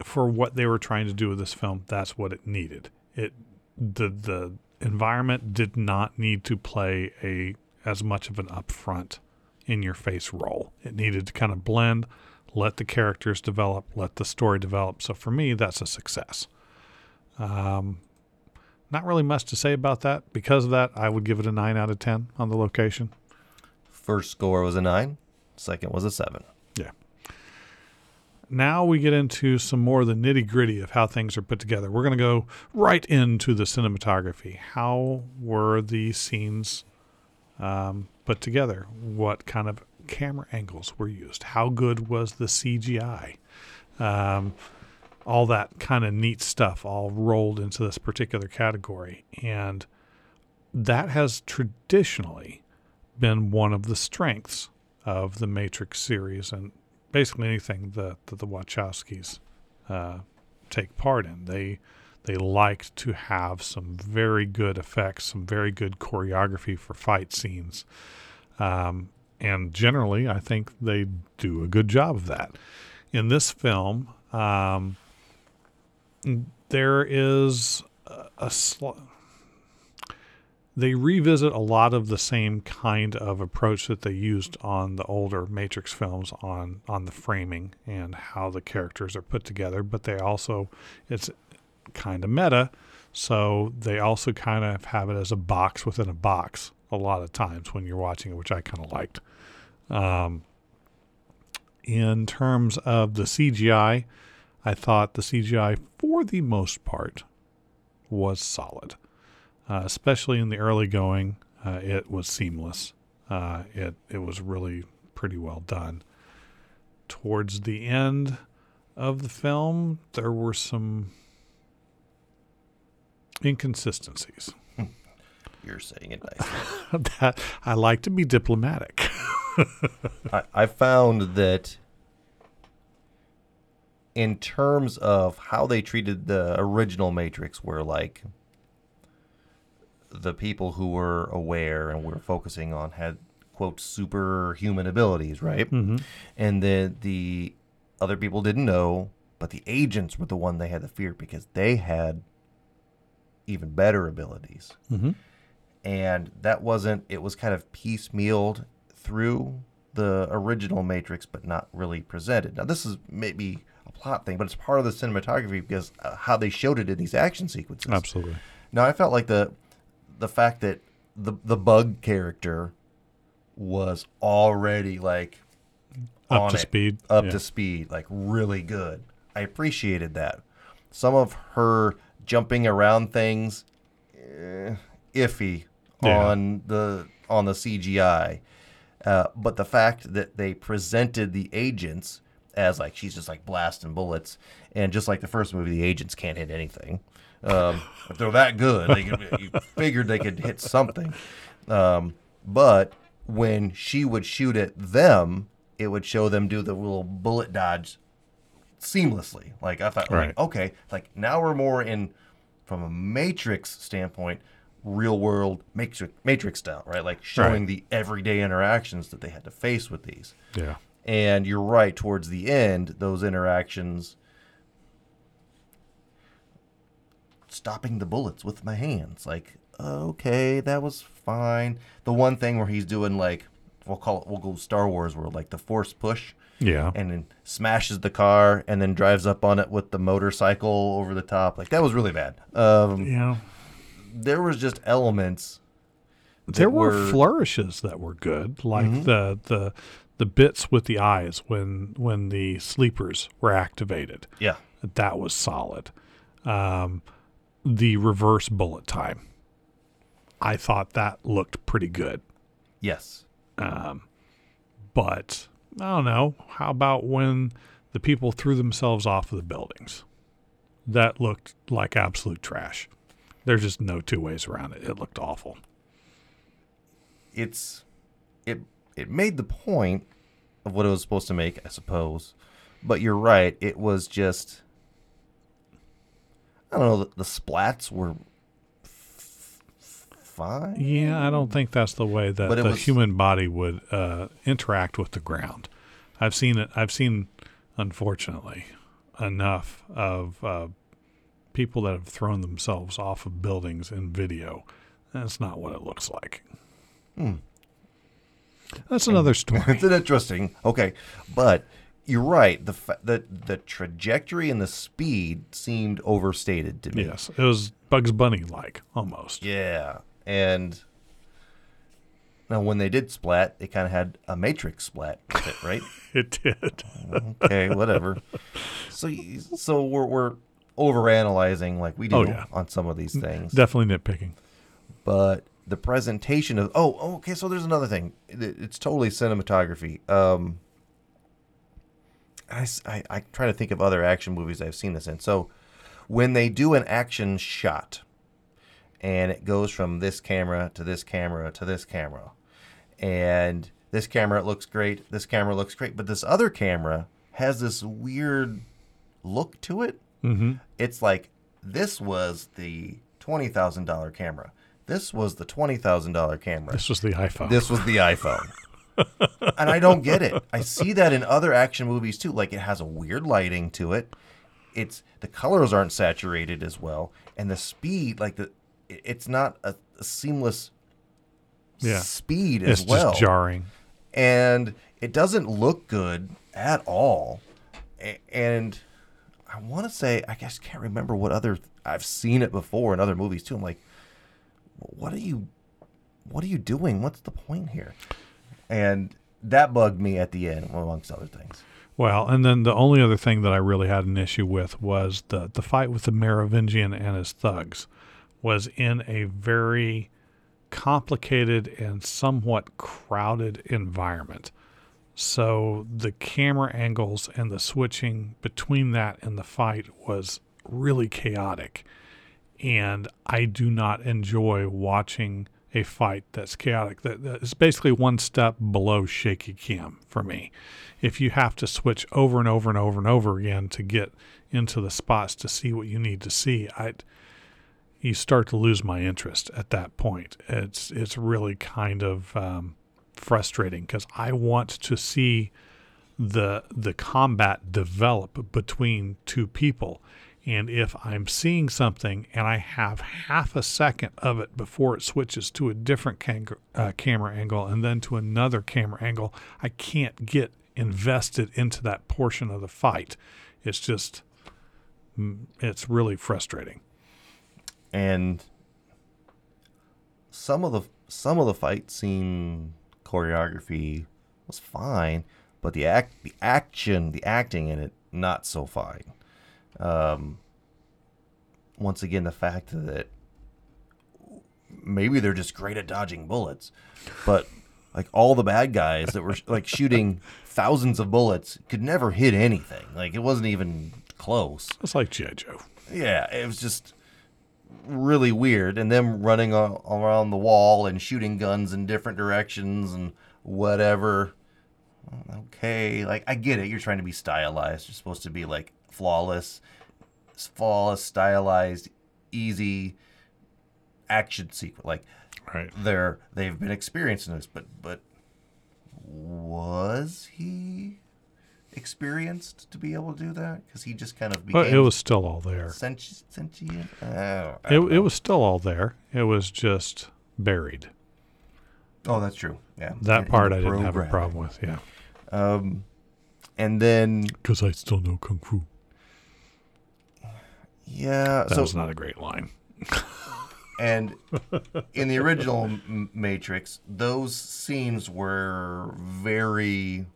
for what they were trying to do with this film, that's what it needed. It the the environment did not need to play a as much of an upfront in your face role. It needed to kind of blend, let the characters develop, let the story develop. So for me, that's a success. Um, not really much to say about that. Because of that, I would give it a nine out of ten on the location. First score was a 9, second was a 7. Yeah. Now we get into some more of the nitty gritty of how things are put together. We're going to go right into the cinematography. How were the scenes um, put together? What kind of camera angles were used? How good was the CGI? Um, all that kind of neat stuff all rolled into this particular category. And that has traditionally been one of the strengths of the Matrix series and basically anything that, that the Wachowskis uh, take part in. They they like to have some very good effects, some very good choreography for fight scenes. Um, and generally, I think they do a good job of that. In this film, um, there is a, a sl- they revisit a lot of the same kind of approach that they used on the older Matrix films on on the framing and how the characters are put together, but they also it's kind of meta, so they also kind of have it as a box within a box a lot of times when you're watching it, which I kind of liked. Um, in terms of the CGI, I thought the CGI for the most part was solid uh, especially in the early going. Uh, it was seamless. Uh, it it was really pretty well done. Towards the end of the film, there were some inconsistencies. You're saying it nice. (laughs) that I like to be diplomatic. (laughs) I, I found that in terms of how they treated the original Matrix, where like the people who were aware and were focusing on had quote superhuman abilities, right? mm-hmm. And then the other people didn't know, but the agents were the one they had to fear because they had even better abilities. Mm-hmm. And that wasn't it was kind of piecemealed through the original Matrix, but not really presented. Now this is maybe a plot thing, but it's part of the cinematography because uh, how they showed it in these action sequences. Absolutely. Now I felt like the the fact that the the bug character was already like Up to it, speed. up Yeah. to speed, like really good. I appreciated that. Some of her jumping around things, eh, iffy Yeah. on the on the CGI, uh, but the fact that they presented the agents as like she's just like blasting bullets, and just like the first movie, the agents can't hit anything. Um, if they're that good, they could, you figured they could hit something. Um, but when she would shoot at them, it would show them do the little bullet dodge seamlessly. Like I thought, Right. like, okay, like now we're more in from a Matrix standpoint, real world Matrix Matrix style, right? Like showing Right. the everyday interactions that they had to face with these. Yeah. And you're right, towards the end, those interactions stopping the bullets with my hands. Like, okay, that was fine. The one thing where he's doing like we'll call it we'll go Star Wars world, like the force push Yeah. and then smashes the car and then drives up on it with the motorcycle over the top. Like that was really bad. Um, yeah. There was just elements. There were were- flourishes that were good, like Mhm. the the the bits with the eyes when when the sleepers were activated. Yeah, That was solid. Um, the reverse bullet time. I thought that looked pretty good. yes, Um, but I don't know. How about when the people threw themselves off of the buildings? That looked like absolute trash. There's just no two ways around it. It looked awful. it's it it made the point of what it was supposed to make, I suppose. But you're right. It was just I don't know. The, the splats were f- f- fine. Yeah, I don't think that's the way that the was- human body would uh, interact with the ground. I've seen it. I've seen, unfortunately, enough of uh, people that have thrown themselves off of buildings in video. That's not what it looks like. Hmm. That's another (laughs) story. it's an interesting. Okay, but you're right. The fa- the the trajectory and the speed seemed overstated to me. yes, it was Bugs Bunny like almost. Yeah, and now when they did splat, it kind of had a Matrix splat, with it, right? (laughs) It did. okay, whatever. So so we're we're overanalyzing like we do Oh, yeah. on some of these things, Definitely nitpicking. but the presentation of oh oh, okay. So there's another thing. It's totally cinematography. Um, I, I I try to think of other action movies I've seen this in. So when they do an action shot, and it goes from this camera to this camera to this camera, and this camera looks great, this camera looks great, but this other camera has this weird look to it. Mm-hmm. It's like this was the twenty thousand dollar camera. This was the twenty thousand dollar camera. This was the iPhone. This was the iPhone. (laughs) and I don't get it. I see that in other action movies too. Like it has a weird lighting to it. It's the colors aren't saturated as well, and the speed, like the, it's not a, a seamless Yeah. speed as well. it's well. just jarring. and it doesn't look good at all. And I want to say, I guess can't remember what other I've seen it before in other movies too. I'm like, what are you, what are you doing? What's the point here? And that bugged me at the end, amongst other things. Well, and then the only other thing that I really had an issue with was the the fight with the Merovingian and his thugs was in a very complicated and somewhat crowded environment. So the camera angles and the switching between that and the fight was really chaotic. And I do not enjoy watching a fight that's chaotic. That, that is basically one step below shaky cam for me. If you have to switch over and over and over and over again to get into the spots to see what you need to see, I you start to lose my interest at that point. It's it's really kind of um, frustrating because I want to see the the combat develop between two people. And if I'm seeing something and I have half a second of it before it switches to a different can- uh, camera angle and then to another camera angle, I can't get invested into that portion of the fight. It's just, mm, it's really frustrating. And some of the some of the fight scene choreography was fine, but the act the action the acting in it not so fine. Um, once again, the fact that maybe they're just great at dodging bullets, but like all the bad guys that were like shooting thousands of bullets could never hit anything. Like it wasn't even close. It's like G.I. Joe. Yeah, it was just really weird. And them running a- around the wall and shooting guns in different directions and whatever. Okay, like I get it. You're trying to be stylized. You're supposed to be like flawless, flawless, stylized, easy action sequence. Like Right. they're they've been experiencing this, but but was he experienced to be able to do that? Because he just kind of became But it was still all there. senti- sentient. I It, it was still all there. It was just buried. Oh, that's true. Yeah, That part I didn't have a problem with. Yeah. Um, and then Because I still know Kung Fu. yeah, That so was not a great line. and (laughs) in the original M- Matrix, those scenes were very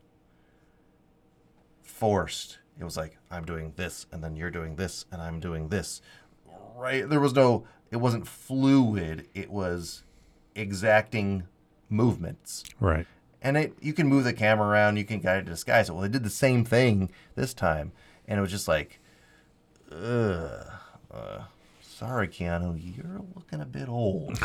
forced. It was like I'm doing this, and then you're doing this, and I'm doing this. Right? There was no. It wasn't fluid. It was exacting movements. Right. and it you can move the camera around, you can kind of disguise it. Well, they did the same thing this time, and it was just like, ugh, uh, sorry, Keanu, you're looking a bit old.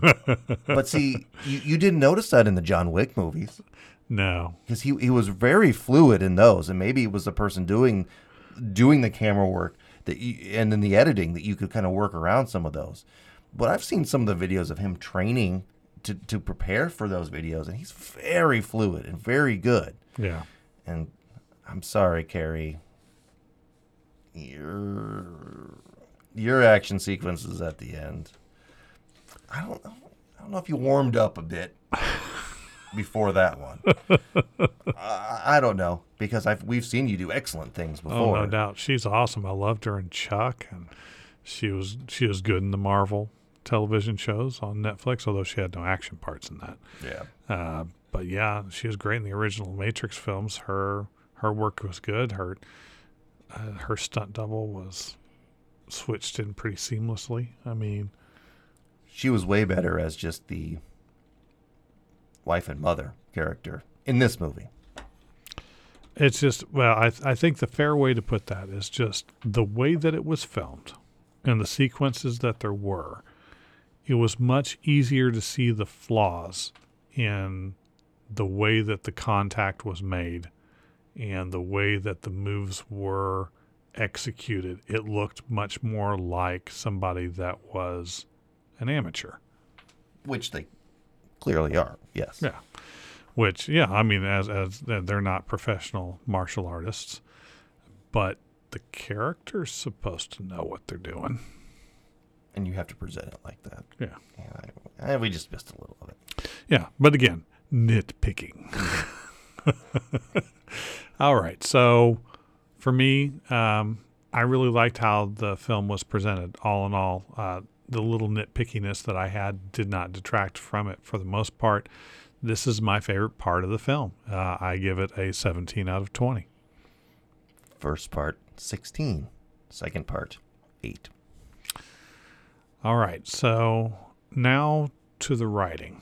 (laughs) but see, you, you didn't notice that in the John Wick movies No. because he he was very fluid in those, and maybe it was the person doing doing the camera work that you, and then the editing that you could kind of work around some of those. But I've seen some of the videos of him training to to prepare for those videos, and he's very fluid and very good. Yeah. And I'm sorry, Carrie, your your action sequences at the end. I don't know. I don't know if you warmed up a bit (laughs) before that one. (laughs) I, I don't know because I've we've seen you do excellent things Oh, before. no doubt. She's awesome. I loved her in Chuck, and she was she was good in the Marvel television shows on Netflix, although she had no action parts in that. Yeah. Uh, but yeah, she was great in the original Matrix films. Her her work was good. Her uh, her stunt double was switched in pretty seamlessly. I mean, She was way better as just the wife and mother character in this movie. It's just well, I I think the fair way to put that is just the way that it was filmed and the sequences that there were. It was much easier to see the flaws in the way that the contact was made and the way that the moves were executed, it looked much more like somebody that was an amateur. Which they clearly are. Yes. Yeah. Which, yeah, I mean, as as they're not professional martial artists, but the character's supposed to know what they're doing. And you have to present it like that. Yeah. Yeah, I, I, we just missed a little of it. Yeah, but again, nitpicking. (laughs) All right, so for me, um, I really liked how the film was presented. All in all, uh, the little nitpickiness that I had did not detract from it for the most part. This is my favorite part of the film. Uh, I give it a 17 out of 20. First part, 16. Second part, 8. All right, so now to the writing.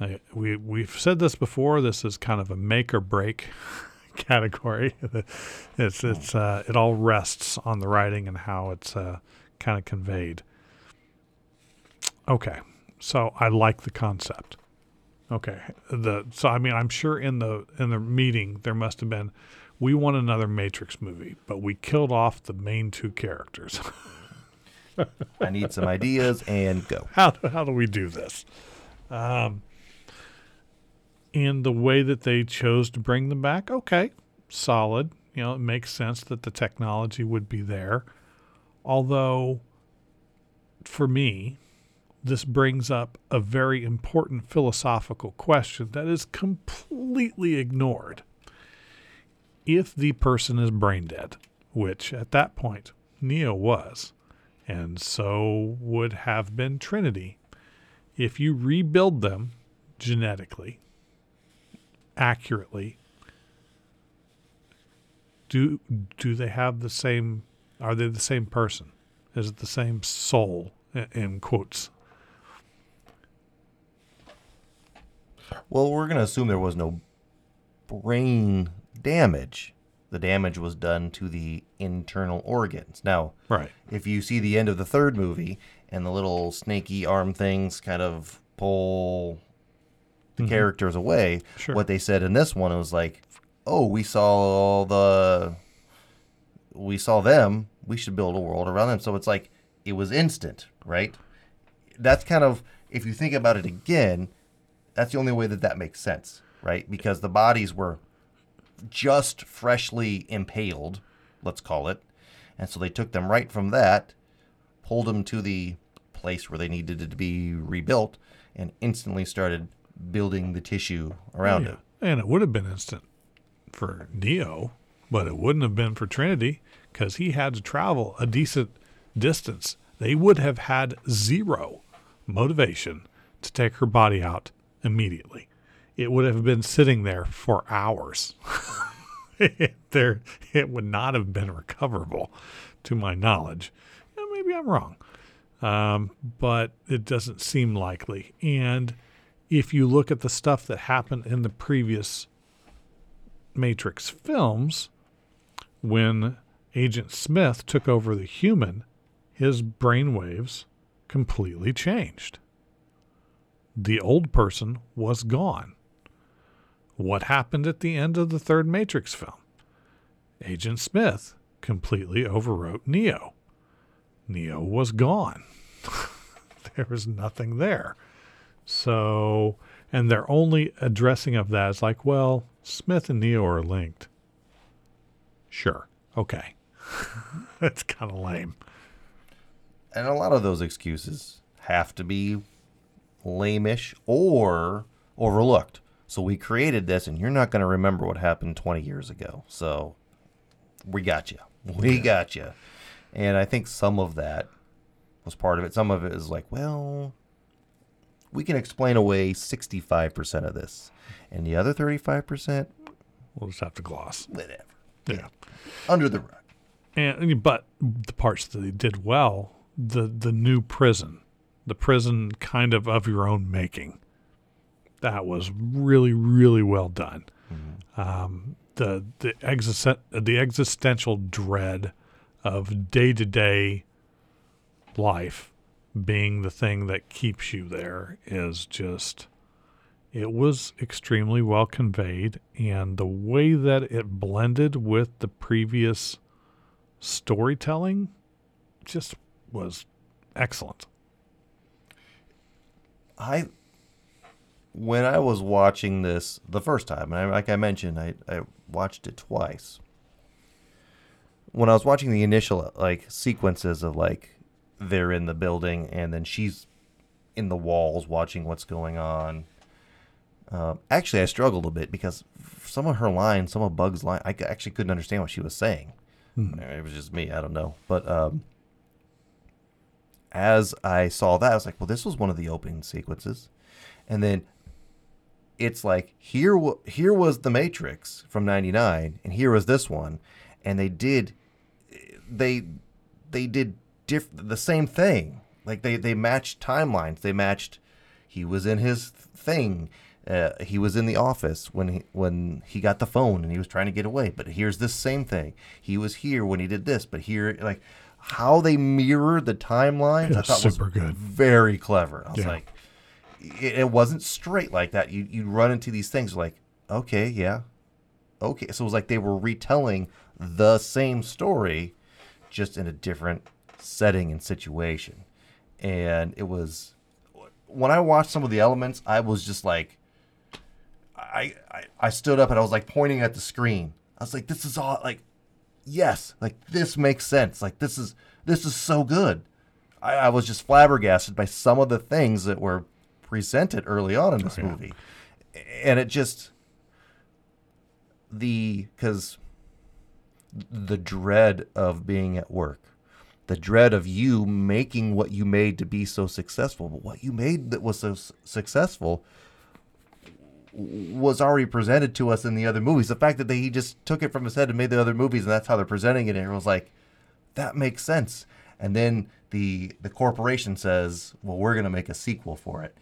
Uh, we we've said this before. This is kind of a make or break (laughs) category. (laughs) it's it's uh, it all rests on the writing and how it's uh, kind of conveyed. Okay, so I like the concept. Okay, the so I mean I'm sure in the in the meeting there must have been we want another Matrix movie, but we killed off the main two characters. (laughs) I need some ideas and go. How how do we do this? Um, and the way that they chose to bring them back, okay, solid. You know, it makes sense that the technology would be there. Although, for me, this brings up a very important philosophical question that is completely ignored. If the person is brain dead, which at that point Neo was, and so would have been Trinity, if you rebuild them genetically, accurately, do do they have the same? Are they the same person? Is it the same soul? In quotes. Well, we're going to assume there was no brain damage. The damage was done to the internal organs. Now, right. if you see the end of the third movie and the little snaky arm things kind of pull the mm-hmm. characters away, sure. what they said in this one was like, "Oh, we saw all the we saw them. We should build a world around them." So it's like it was instant, right? That's kind of if you think about it again, that's the only way that that makes sense, right? Because the bodies were just freshly impaled, let's call it. And so they took them right from that, pulled them to the place where they needed to be rebuilt, and instantly started building the tissue around yeah. it. And it would have been instant for Neo, but it wouldn't have been for Trinity because he had to travel a decent distance. They would have had zero motivation to take her body out immediately. It would have been sitting there for hours. (laughs) there, it would not have been recoverable, to my knowledge. maybe I'm wrong, um, but it doesn't seem likely. And if you look at the stuff that happened in the previous Matrix films, when Agent Smith took over the human, his brainwaves completely changed. The old person was gone. What happened at the end of the third Matrix film? Agent Smith completely overwrote Neo. Neo was gone. (laughs) there was nothing there. So, and their only addressing of that is like, well, Smith and Neo are linked. Sure. Okay. (laughs) That's kind of lame. And a lot of those excuses have to be lamish or overlooked. So we created this, and you're not going to remember what happened 20 years ago. So we got you. We got you. And I think some of that was part of it. Some of it is like, well, we can explain away 65% of this. And the other 35%, we'll just have to gloss. Whatever. Yeah. Under the rug. And but the parts that they did well, the the new prison, the prison kind of of your own making. That was really really well done. Mm-hmm. Um, the the existen- the existential dread of day to day life being the thing that keeps you there is just it was extremely well conveyed, and the way that it blended with the previous storytelling just was excellent. I when I was watching this the first time, and I, like I mentioned, I, I watched it twice. When I was watching the initial like sequences of like they're in the building and then she's in the walls watching what's going on. Uh, actually, I struggled a bit because some of her lines, some of Bug's line, I actually couldn't understand what she was saying. Hmm. It was just me. I don't know. But um, as I saw that, I was like, well, this was one of the opening sequences. And then it's like here w- here was the Matrix from 99 and here was this one and they did they they did diff- the same thing. Like they they matched timelines. They matched he was in his thing. Uh, he was in the office when he when he got the phone and he was trying to get away. But here's this same thing. He was here when he did this, but here like how they mirrored the timelines. I thought super was good. very clever. I was Yeah. like, it, it wasn't straight like that. You you run into these things like, okay, yeah, okay. So it was like they were retelling the same story, just in a different setting and situation. And it was when I watched some of the elements, I was just like, I I, I stood up and I was like pointing at the screen. I was like, this is all like, yes, like this makes sense. Like this is this is so good. I, I was just flabbergasted by some of the things that were presented early on in this Oh, yeah. movie, and it just the because the dread of being at work, the dread of you making what you made to be so successful, but what you made that was so s- successful was already presented to us in the other movies. The fact that they, he just took it from his head and made the other movies, and that's how they're presenting it, and everyone's like, that makes sense. And then the the corporation says, well, we're going to make a sequel for it.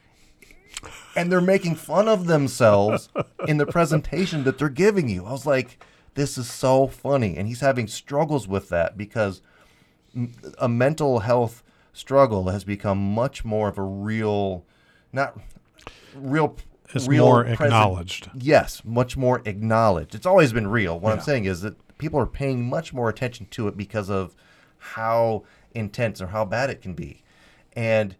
And they're making fun of themselves (laughs) in the presentation that they're giving you. I was like, this is so funny. And he's having struggles with that because a mental health struggle has become much more of a real, not real, It's real more present- acknowledged. Yes, much more acknowledged. It's always been real. What I'm saying is that people are paying much more attention to it because of how intense or how bad it can be. And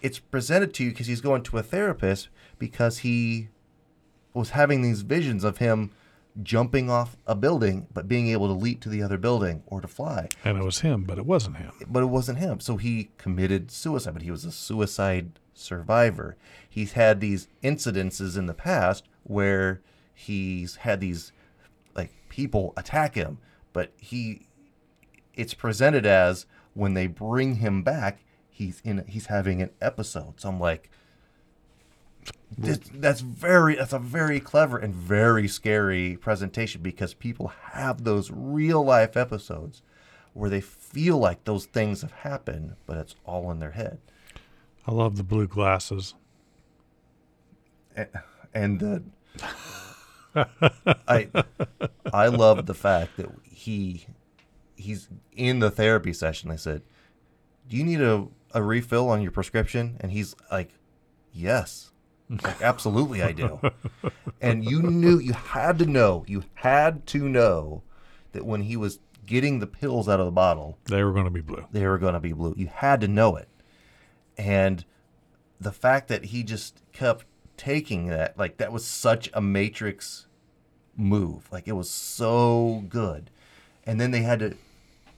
it's presented to you because he's going to a therapist because he was having these visions of him jumping off a building but being able to leap to the other building or to fly And it was him, but it wasn't him. but it wasn't him. So he committed suicide, but he was a suicide survivor. He's had these incidences in the past where he's had these like people attack him, but he it's presented as when they bring him back, he's in he's having an episode. So I'm like this, that's very that's a very clever and very scary presentation because people have those real life episodes where they feel like those things have happened, but it's all in their head. I love the blue glasses. And the (laughs) I I love the fact that he he's in the therapy session. They said, "Do you need a a refill on your prescription?" And he's like, "Yes." Like, absolutely I do. (laughs) And you knew you had to know, you had to know that when he was getting the pills out of the bottle, They were going to be blue. they were going to be blue. You had to know it. And the fact that he just kept taking that, like, that was such a Matrix move. Like, it was so good. And then they had to,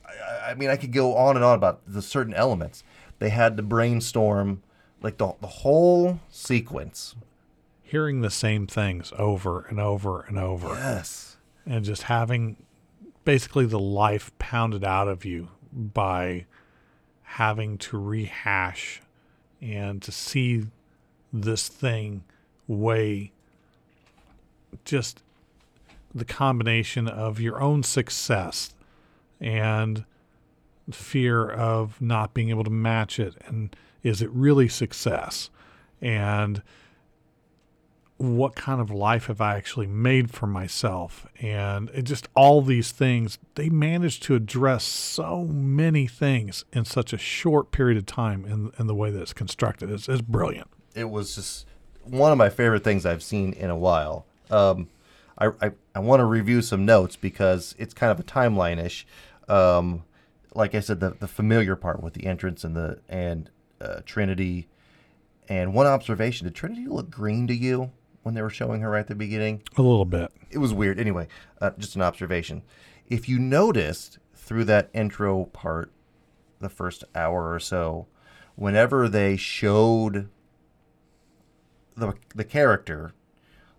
I, I mean, I could go on and on about the certain elements. They had to brainstorm, like, the, the whole sequence. Hearing the same things over and over and over, Yes. and just having basically the life pounded out of you by having to rehash and to see this thing weigh just the combination of your own success and fear of not being able to match it and is it really success? And what kind of life have I actually made for myself? And it just all these things, they managed to address so many things in such a short period of time in, in the way that it's constructed. It's, it's brilliant. it was just one of my favorite things I've seen in a while. Um, I, I, I want to review some notes because it's kind of a timeline ish. Um, like I said, the, the familiar part with the entrance and the and uh, Trinity. And one observation: Did Trinity look green to you when they were showing her right at the beginning? A little bit. It was weird. Anyway, uh, just an observation. If you noticed through that intro part, the first hour or so, whenever they showed the the character,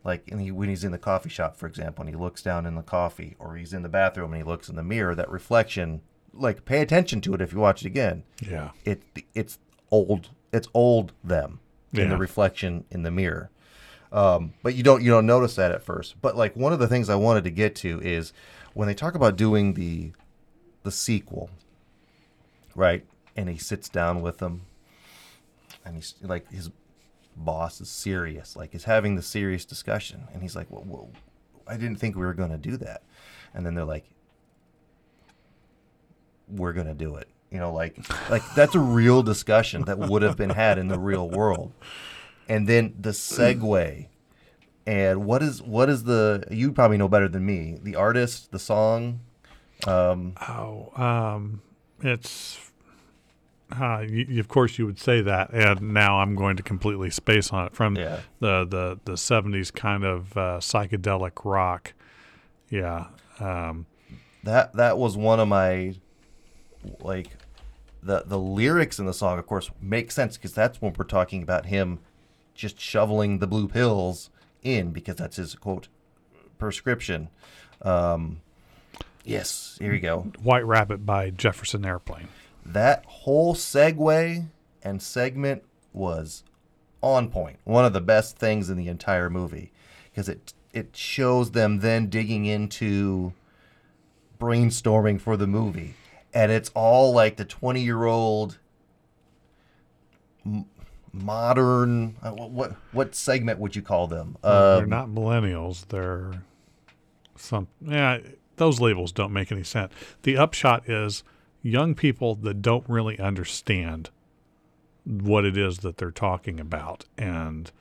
like he, when he's in the coffee shop, for example, and he looks down in the coffee, or he's in the bathroom and he looks in the mirror, that reflection, like pay attention to it if you watch it again. Yeah. It it's old. It's old them in the reflection in the mirror. Um, but you don't you don't notice that at first. But like one of the things I wanted to get to is when they talk about doing the the sequel, right? And he sits down with them, and he's like his boss is serious, like is having the serious discussion, and he's like, "Well, well I didn't think we were going to do that," and then they're like, "We're going to do it." You know, like like that's a real discussion that would have been had in the real world, and then the segue. And what is what is the you probably know better than me the artist the song um, Oh, um, it's. Uh, you, you- of course, you would say that, and now I'm going to completely space on it from Yeah. the the the '70s kind of uh, psychedelic rock. Yeah, um, that that was one of my like the the lyrics in the song of course make sense because that's when we're talking about him just shoveling the blue pills in because that's his quote prescription um yes here you go White Rabbit by Jefferson Airplane. that whole segue and segment was on point. One of the best things in the entire movie because it it shows them then digging into brainstorming for the movie, and it's all like the twenty year old modern. Uh, what, what what segment would you call them? they're Um, not millennials. They're some. Yeah, those labels don't make any sense. The upshot is young people that don't really understand what it is that they're talking about and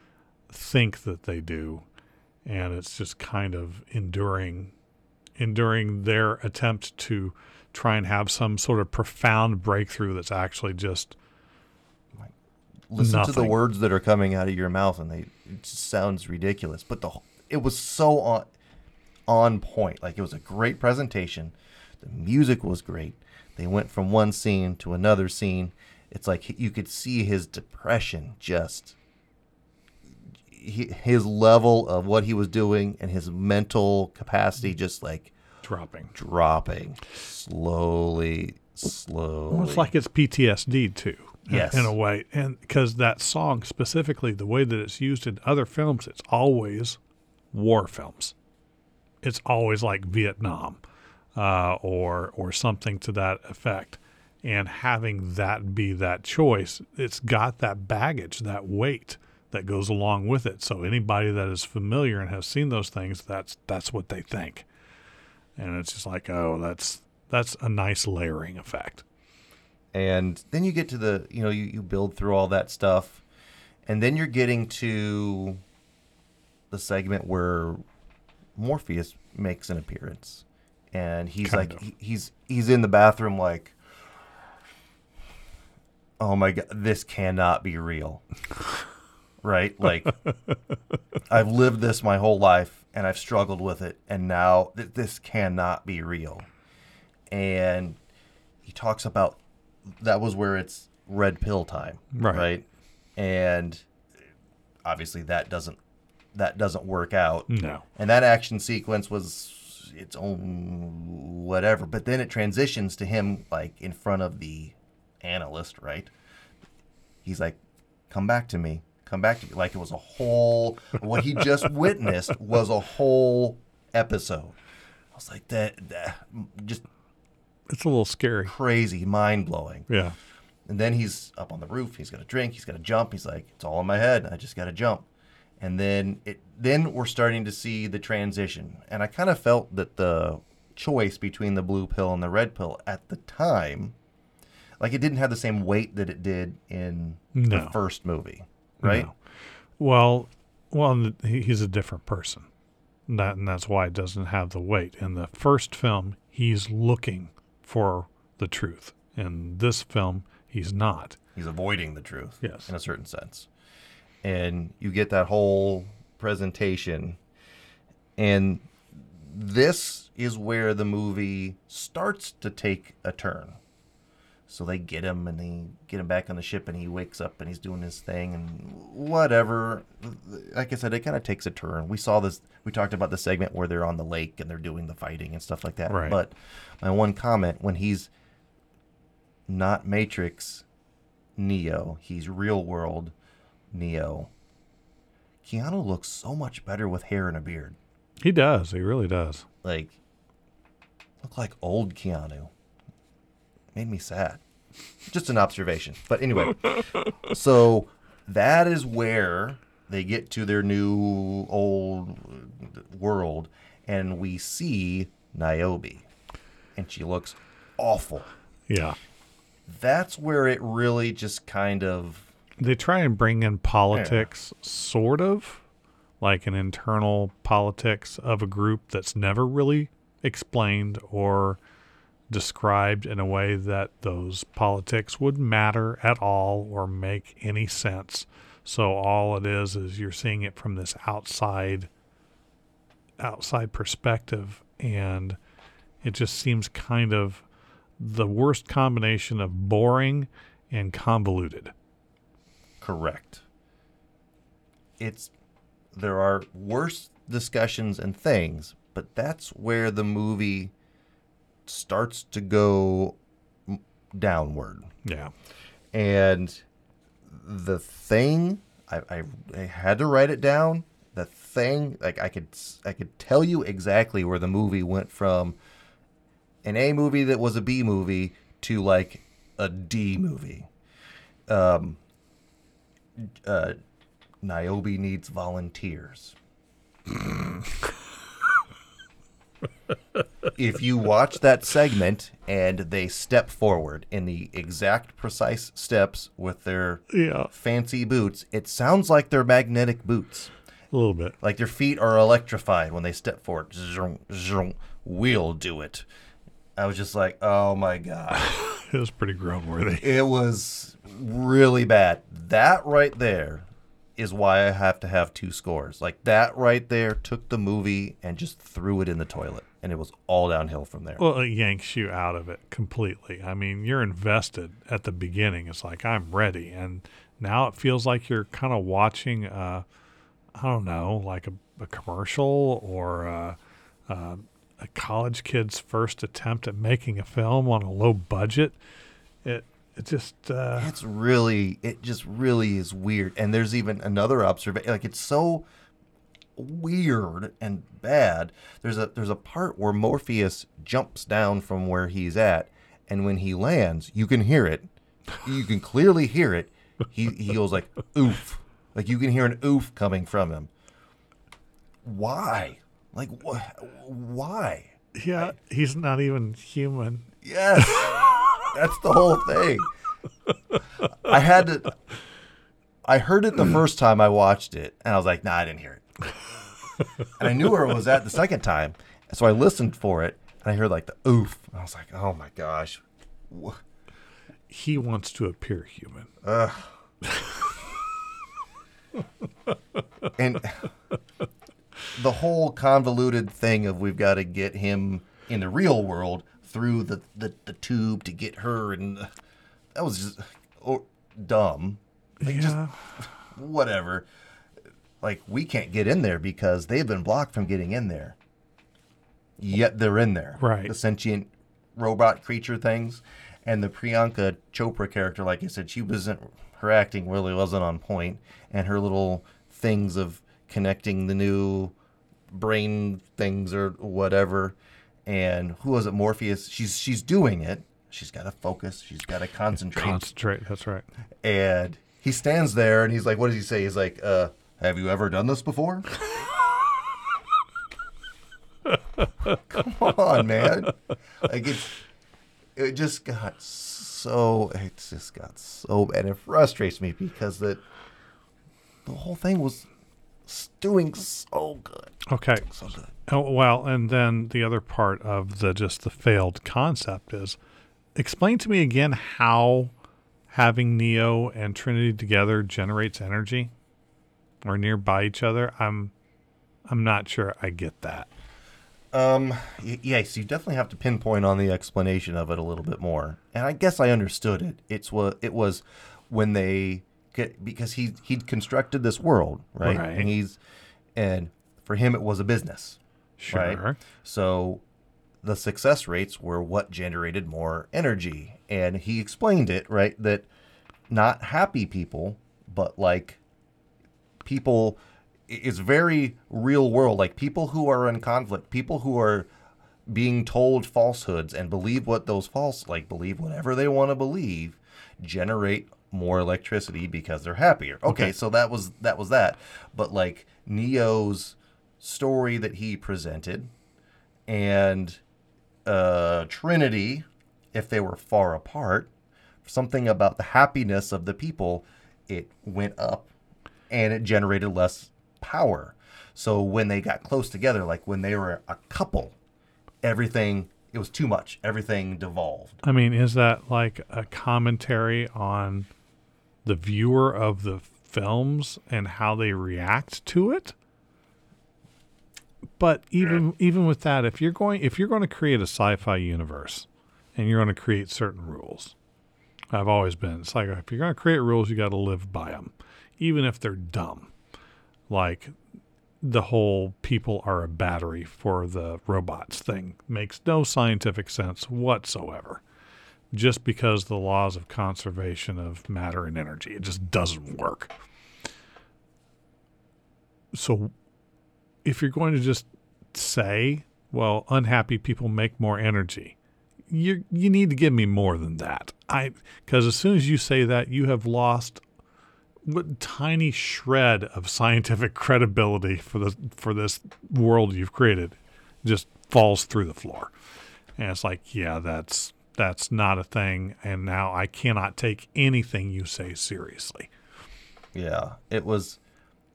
think that they do, and it's just kind of enduring, enduring their attempt to try and have some sort of profound breakthrough that's actually just listen to the words that are coming out of your mouth and they it just sounds ridiculous. But the it was so on on point. Like it was a great presentation. The music was great. They went from one scene to another scene. It's like you could see his depression just his level of what he was doing and his mental capacity just like dropping. dropping. Slowly slowly. Well, it's like it's PTSD too. Yes. In a way. And because that song specifically, the way that it's used in other films, it's always war films. It's always like Vietnam uh, or or something to that effect. And having that be that choice, it's got that baggage, that weight that goes along with it. So anybody that is familiar and has seen those things, that's that's what they think. And it's just like, oh, that's that's a nice layering effect. And then you get to the you know you, you build through all that stuff and then you're getting to the segment where morpheus makes an appearance and he's Kind like he- he's he's in the bathroom like oh my god this cannot be real. (laughs) Right? Like (laughs) i've lived this my whole life and i've struggled with it and now th- this cannot be real. And he talks about that was where it's red pill time Right. and obviously that doesn't that doesn't work out. No. and that action sequence was its own whatever but then it transitions to him like in front of the analyst right? He's like come back to me. Come back to me. Like it was a whole what he just (laughs) witnessed was a whole episode. I was like that, that just It's a little scary. crazy mind-blowing Yeah. and then he's up on the roof. He's got to drink. He's got to jump. He's like, it's all in my head. I just got to jump. And then it, then we're starting to see the transition. And I kind of felt that the choice between the blue pill and the red pill at the time, like it didn't have the same weight that it did in No. the first movie, right? No. Well, well, he's a different person. That and that's why it doesn't have the weight. In the first film, he's looking for the truth. In this film, he's not. He's avoiding the truth. Yes. In a certain sense. And you get that whole presentation. And this is where the movie starts to take a turn. So they get him and they get him back on the ship and he wakes up and he's doing his thing and whatever. Like I said, it kind of takes a turn. We saw this, we talked about the segment where they're on the lake and they're doing the fighting and stuff like that. Right. But my one comment when he's not Matrix Neo, he's real world Neo. Keanu looks so much better with hair and a beard. He does. He really does. Like, look like old Keanu. Made me sad. Just an observation. But anyway, (laughs) so that is where they get to their new old world, and we see Niobe, and she looks awful. Yeah. That's where it really just kind of They try and bring in politics, sort of, like an internal politics of a group that's never really explained or described in a way that those politics would matter at all or make any sense. So all it is is you're seeing it from this outside outside perspective and it just seems kind of the worst combination of boring and convoluted. Correct. It's there are worse discussions and things, but that's where the movie starts to go downward. Yeah. And the thing I, I, I had to write it down. The thing like I could I could tell you exactly where the movie went from an A movie that was a B movie to like a D movie. Um, uh, Niobe needs volunteers. (laughs) if you watch that segment and they step forward in the exact precise steps with their Yeah. fancy boots, it sounds like they're magnetic boots. A little bit. Like their feet are electrified when they step forward. Zhong, zhong, We'll do it. I was just like, oh my God. (laughs) It was pretty groan worthy. It was really bad. That right there is why I have to have two scores. Like that right there took the movie and just threw it in the toilet. And it was all downhill from there. Well, it yanks you out of it completely. I mean, you're invested at the beginning. It's like I'm ready, and now it feels like you're kind of watching. Uh, I don't know, like a, a commercial or a, a, a college kid's first attempt at making a film on a low budget. It it just uh, It's really, it just really is weird. And there's even another observation. Like it's so weird and bad. There's a there's a part where Morpheus jumps down from where he's at, and when he lands, you can hear it. You can clearly hear it. He he goes like oof, like you can hear an oof coming from him. Why? Like wh- why? yeah, he's not even human. Yes. (laughs) That's the whole thing. I had to I heard it the mm. first time I watched it and I was like, nah, I didn't hear it. And I knew where it was at the second time. So I listened for it and I heard like the oof. I was like, oh my gosh. He wants to appear human. And the whole convoluted thing of we've got to get him in the real world through the, the, the tube to get her and uh, that was just or, dumb. Like, just yeah, whatever. Like we can't get in there because they've been blocked from getting in there. Yet they're in there. Right. The sentient robot creature things. And the Priyanka Chopra character, like I said, she wasn't her acting really wasn't on. And her little things of connecting the new brain things or whatever. And who was it? Morpheus. She's she's doing it. She's got to focus. She's got to concentrate concentrate. That's right. and he stands there and he's like, "What does he say?" He's like, uh, "Have you ever done this before?" Come on, man! Like it's it just got so it just got so bad. It frustrates me because that the whole thing was doing so good, Okay. so good. Oh, well, and then the other part of the just the failed concept is explain to me again how having Neo and Trinity together generates energy or nearby each other. I'm I'm not sure I get that. Um, yes, you definitely have to pinpoint on the explanation of it a little bit more. And I guess I understood it. It's what it was when they because he he'd constructed this world, right? Right. And he's and for him it was a business. Sure. Right. So the success rates were what generated more energy. And he explained it, right? That not happy people, but like people it's very real world. Like people who are in conflict, people who are being told falsehoods and believe what those false like believe whatever they want to believe generate more electricity because they're happier. Okay, Okay. so that was that was that. But like Neo's story that he presented and uh Trinity if they were far apart, something about the happiness of the people it went up and it generated less power. So when they got close together, like when they were a couple, everything it was too much. Everything devolved. I mean, is that like a commentary on the viewer of the films and how they react to it? But even even with that, if you're going if you're going to create a sci-fi universe and you're going to create certain rules, I've always been it's like if you're going to create rules, you got to live by them, even if they're dumb. Like the whole people are a battery for the robots thing makes no scientific sense whatsoever. Just because the laws of conservation of matter and energy, it just doesn't work. So, if you're going to just say, well, unhappy people make more energy, you you need to give me more than that. I because as soon as you say that, you have lost what tiny shred of scientific (laughs) credibility for the for this world you've created just falls through the floor. And it's like, yeah, that's that's not a thing and now I cannot take anything you say seriously. Yeah, it was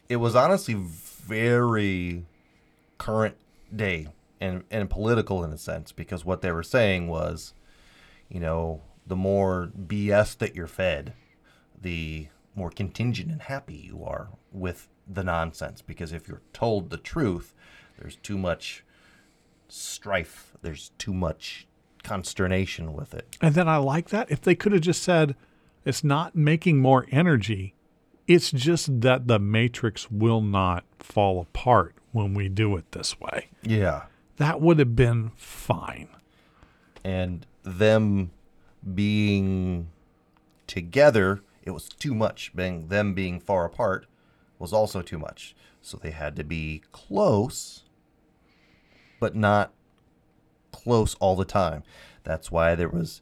it was honestly very current day and and political in a sense because what they were saying was, you know, the more BS that you're fed, the more contingent and happy you are with the nonsense because if you're told the truth, there's too much strife, there's too much consternation with it. And then I like that if they could have just said it's not making more energy, it's just that the matrix will not fall apart when we do it this way. Yeah. That would have been fine. and them being together it was too much being them being far apart was also too much so they had to be close but not close all the time. That's why there was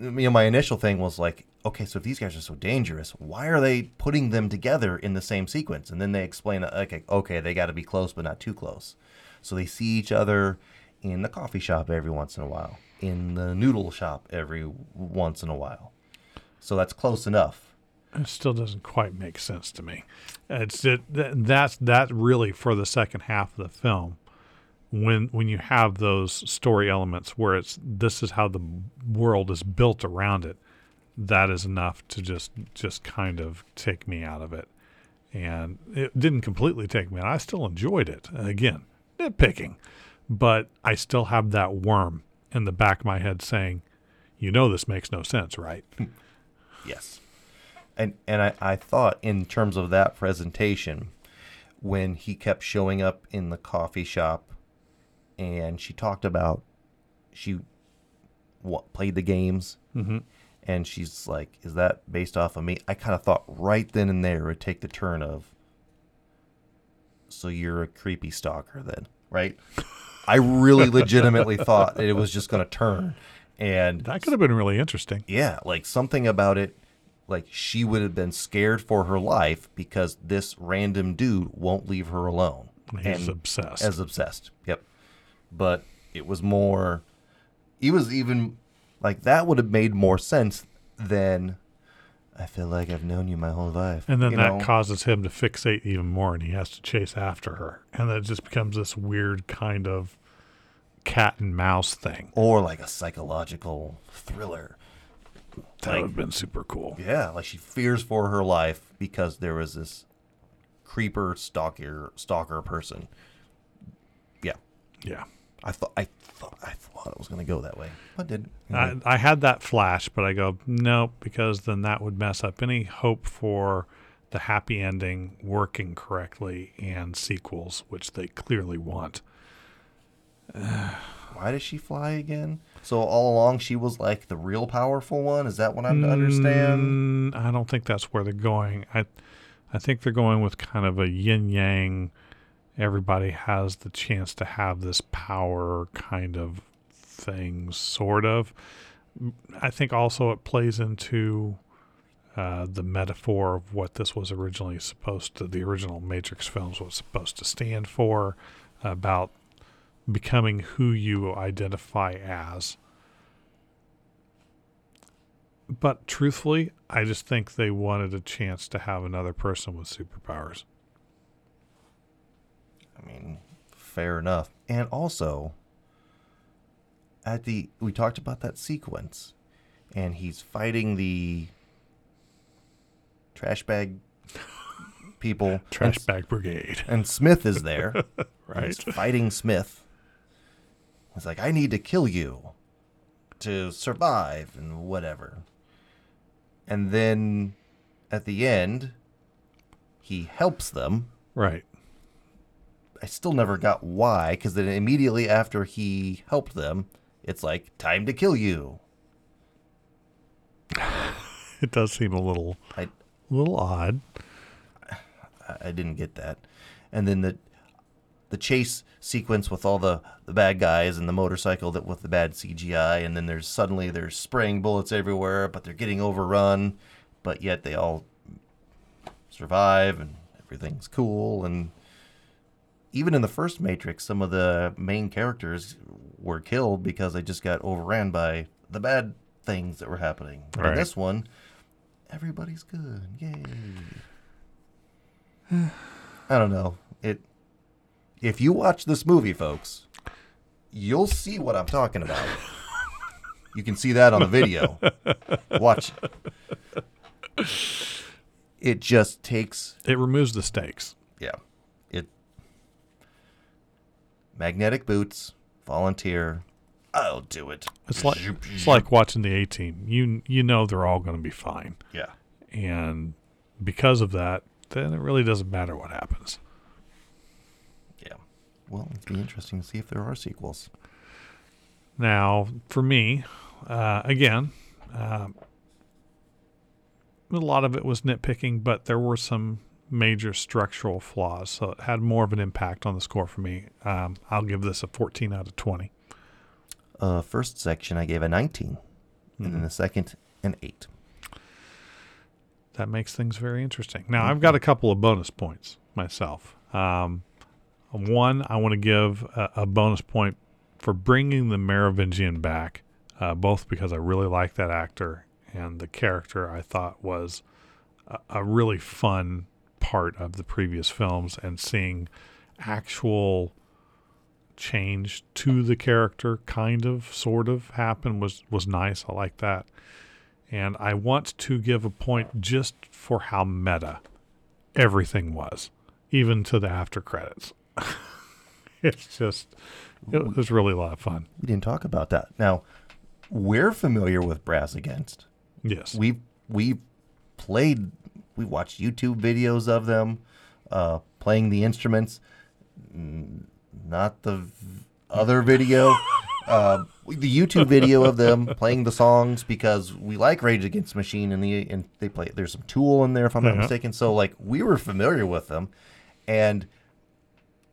you know my initial thing was like okay so if these guys are so dangerous why are they putting them together in the same sequence? And then they explain okay okay they got to be close but not too close. So they see each other in the coffee shop every once in a while in the noodle shop every once in a while. So that's close enough. It still doesn't quite make sense to me. It's it, th- that's that really for the second half of the film when when you have those story elements where it's this is how the world is built around it. That is enough to just just kind of take me out of it, and it didn't completely take me out. I still enjoyed it. Again, nitpicking, but I still have that worm in the back of my head saying, "You know this makes no sense, right?" (laughs) Yes. And and I, I thought in terms of that presentation, when he kept showing up in the coffee shop and she talked about she what played the games mm-hmm. and she's like, Is that based off of me? I kind of thought right then and there it would take the turn of so you're a creepy stalker then, right? I really (laughs) legitimately thought it was just gonna turn. And That could have been really interesting. yeah, like something about it, like she would have been scared for her life because this random dude won't leave her alone. He's obsessed. As obsessed. Yep. But it was more, he was even, like, that would have made more sense than I feel like I've known you my whole life. And then you that know? causes him to fixate even more and he has to chase after her. And then it just becomes this weird kind of cat and mouse thing. or like a psychological thriller. That Like- would have been super cool. Yeah, like she fears for her life because there was this creeper stalker stalker person. Yeah, Yeah. I thought I thought I thought it was going to go that way, but did I, I had that flash, but I go, no, because then that would mess up any hope for the happy ending working correctly and sequels, which they clearly want. (sighs) why does she fly again? So all along she was like the real powerful one. Is that what I'm to understand? Mm, I don't think that's where they're going. I, I think they're going with kind of a yin yang. Everybody has the chance to have this power kind of thing, sort of. I think also it plays into uh, the metaphor of what this was originally supposed to, the original Matrix films was supposed to stand for, about becoming who you identify as. But truthfully, I just think they wanted a chance to have another person with superpowers. I mean, fair enough. And also, at the we talked about that sequence, and he's fighting the trash bag people. (laughs) Trash and, bag brigade, (laughs) and Smith is there. (laughs) right? He's fighting Smith. He's like, I need to kill you to survive and whatever. And then at the end, he helps them. Right. I still never got why, because then immediately after he helped them, it's like, time to kill you. (laughs) It does seem a little, I, a little odd. I- I didn't get that. And then the the chase sequence with all the, the bad guys and the motorcycle that with the bad CGI, and then there's suddenly there's spraying bullets everywhere, but they're getting overrun, but yet they all survive and everything's cool. And even in the first Matrix, some of the main characters were killed because they just got overran by the bad things that were happening. But Right. in this one, everybody's good. Yay. (sighs) I don't know. It if you watch this movie, folks, you'll see what I'm talking about. (laughs) You can see that on the video. Watch. It just takes It removes the stakes. yeah. Magnetic boots, volunteer. I'll do it. It's like it's like watching the A Team. You you know they're all going to be fine, yeah. and because of that, then it really doesn't matter what happens. Yeah. Well, it'd be interesting to see if there are sequels. Now, for me, uh, again, uh, a lot of it was nitpicking, but there were some major structural flaws, so it had more of an impact on the score for me. Um, I'll give this a 14 out of 20. Uh, first section I gave a 19, and then the second an 8. That makes things very interesting. Now, I've got a couple of bonus points myself. Um, one, I want to give a, a bonus point for bringing the Merovingian back, uh, both because I really like that actor and the character I thought was a, a really fun part of the previous films, and seeing actual change to the character, kind of, sort of, happen was was nice. I like that. And I want to give a point just for how meta everything was, even to the after credits. (laughs) it's just, it was really a lot of fun. We didn't talk about that. Now, we're familiar with Brass Against. Yes. We've we've played, we watched YouTube videos of them uh, playing the instruments. Not the v- other video, (laughs) uh, the YouTube video of them playing the songs because we like Rage Against Machine and the and they play. There's some Tool in there if I'm not Yeah. mistaken. So like we were familiar with them, and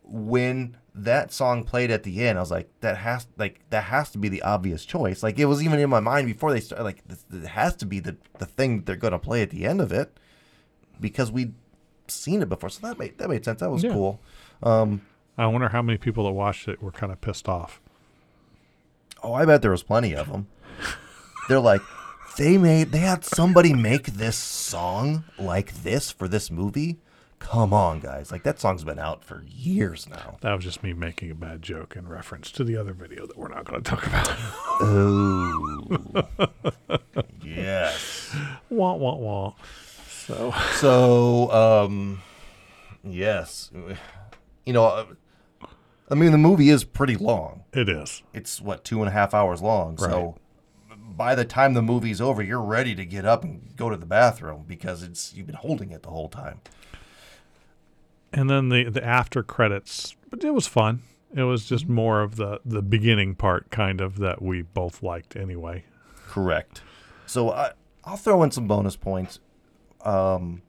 when that song played at the end, I was like, that has like that has to be the obvious choice. Like it was even in my mind before they started. Like this, it has to be the the thing that they're going to play at the end of it because we'd seen it before. So that made that made sense. That was Yeah. cool. Um, I wonder how many people that watched it were kind of pissed off. oh, I bet there was plenty of them. They're like, they made they had somebody make this song like this for this movie. Come on, guys! Like that song's been out for years now. That was just me making a bad joke in reference to the other video that we're not going to talk about. Oh, (laughs) yes. wah wah wah. So (laughs) So, um, yes, you know, I mean, the movie is pretty long. it is. It's what two and a half hours long. So, by the time the movie's over, you're ready to get up and go to the bathroom because it's you've been holding it the whole time. And then the the after credits, but it was fun. It was just more of the the beginning part, kind of that we both liked anyway. Correct. So I, I'll throw in some bonus points, um,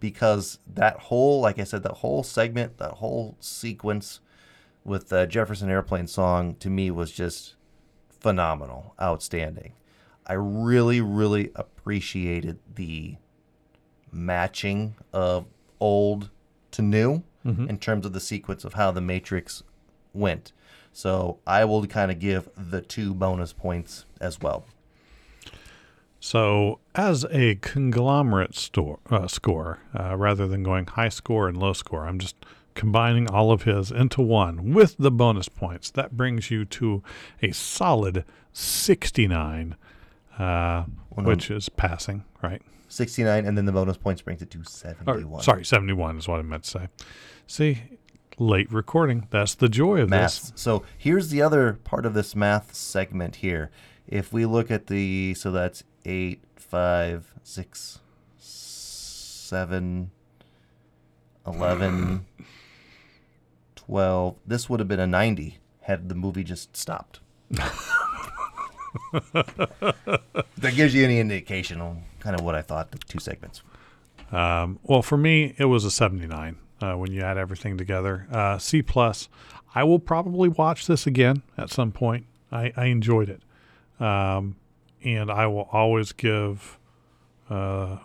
because that whole, like I said, that whole segment, that whole sequence with the Jefferson Airplane song to me was just phenomenal, outstanding. I really, really appreciated the matching of old to new in terms of the sequence of how the Matrix went. So I will kind of give the two bonus points as well. So, as a conglomerate store, uh, score, uh, rather than going high score and low score, I'm just combining all of his into one with the bonus points. That brings you to a solid 69, uh, which is passing, right? 69, and then the bonus points brings it to Or, 71. sorry, 71 is what I meant to say. See, late recording. That's the joy of this. So here's the other part of this math segment here. If we look at the, so that's 8, 5, 6, 7, 11, (coughs) 12. This would have been a 90 had the movie just stopped. (laughs) that gives you any indication on kind of what I thought the two segments. Um, well, for me, it was a 79 uh, when you add everything together. Uh, C plus. I will probably watch this again at some point. I, I enjoyed it, um, and I will always give uh,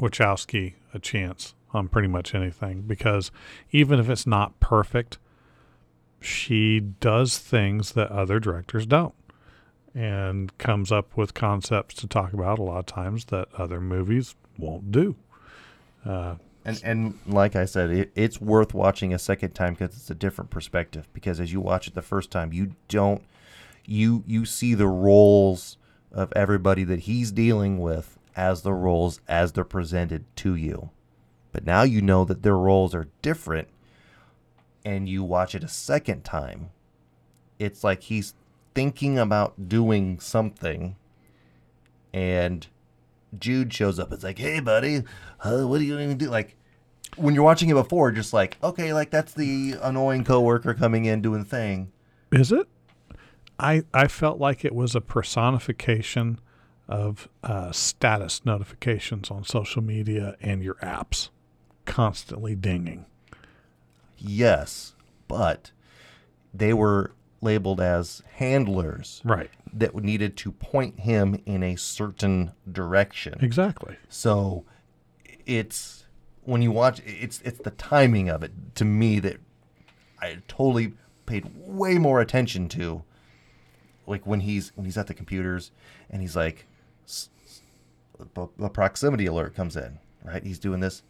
Wachowski a chance on pretty much anything because even if it's not perfect, she does things that other directors don't and comes up with concepts to talk about a lot of times that other movies won't do. And and like I said, it, it's worth watching a second time because it's a different perspective. Because as you watch it the first time, you don't you you see the roles of everybody that he's dealing with as the roles as they're presented to you. But now you know that their roles are different, and you watch it a second time. It's like he's thinking about doing something, and Jude shows up. It's like, hey, buddy, uh, what are you going to do? Like, when you're watching it before, just like, okay, like that's the annoying coworker coming in doing thing. Is it? I I felt like it was a personification of uh, status notifications on social media and your apps constantly dinging. Yes, but they were labeled as handlers Right. that needed to point him in a certain direction. Exactly. So it's when you watch it's it's the timing of it to me that I totally paid way more attention to like when he's when he's at the computers and he's like the proximity alert comes in, right? He's doing this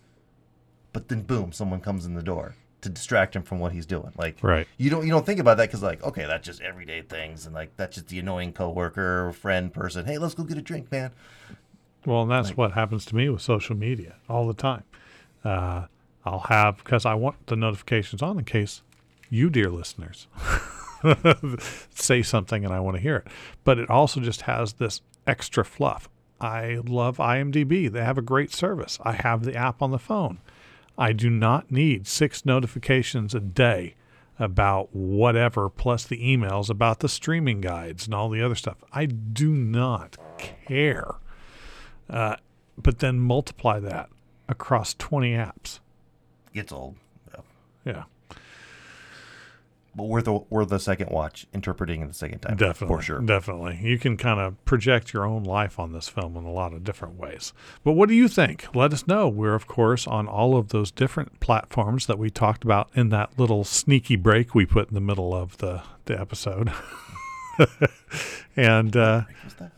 but then boom, someone comes in the door to distract him from what he's doing. Like Right. you don't you don't think about that cuz like okay, that's just everyday things and like that's just the annoying coworker, friend, person. Hey, let's go get a drink, man. Well, and that's what happens to me with social media all the time. Uh, I'll have because I want the notifications on in case you, dear listeners, (laughs) (laughs) say something and I want to hear it. But it also just has this extra fluff. I love IMDb. They have a great service. I have the app on the phone. I do not need six notifications a day about whatever, plus the emails about the streaming guides and all the other stuff. I do not care. Uh, but then multiply that across 20 apps. Gets old. Yeah. Yeah, But worth the worth the second watch, interpreting it the second time. definitely. For sure. Definitely. You can kind of project your own life on this film in a lot of different ways. But what do you think? Let us know. We're, of course, on all of those different platforms that we talked about in that little sneaky break we put in the middle of the, the episode. (laughs) and uh,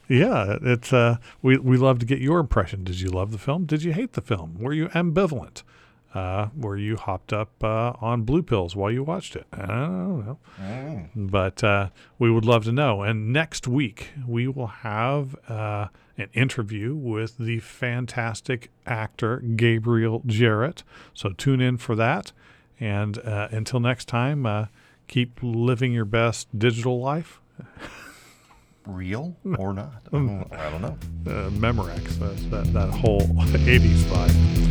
yeah, it's uh, we we love to get your impression. Did you love the film? Did you hate the film? Were you ambivalent? Uh, were you hopped up uh, on blue pills while you watched it? I don't know, Mm. but uh, we would love to know. And next week we will have uh, an interview with the fantastic actor Gabriel Jarret. So tune in for that. And uh, until next time, uh, keep living your best digital life. Real or not? I (laughs) don't, I don't know. uh, Memorex, that, that, that whole (laughs) 80s vibe.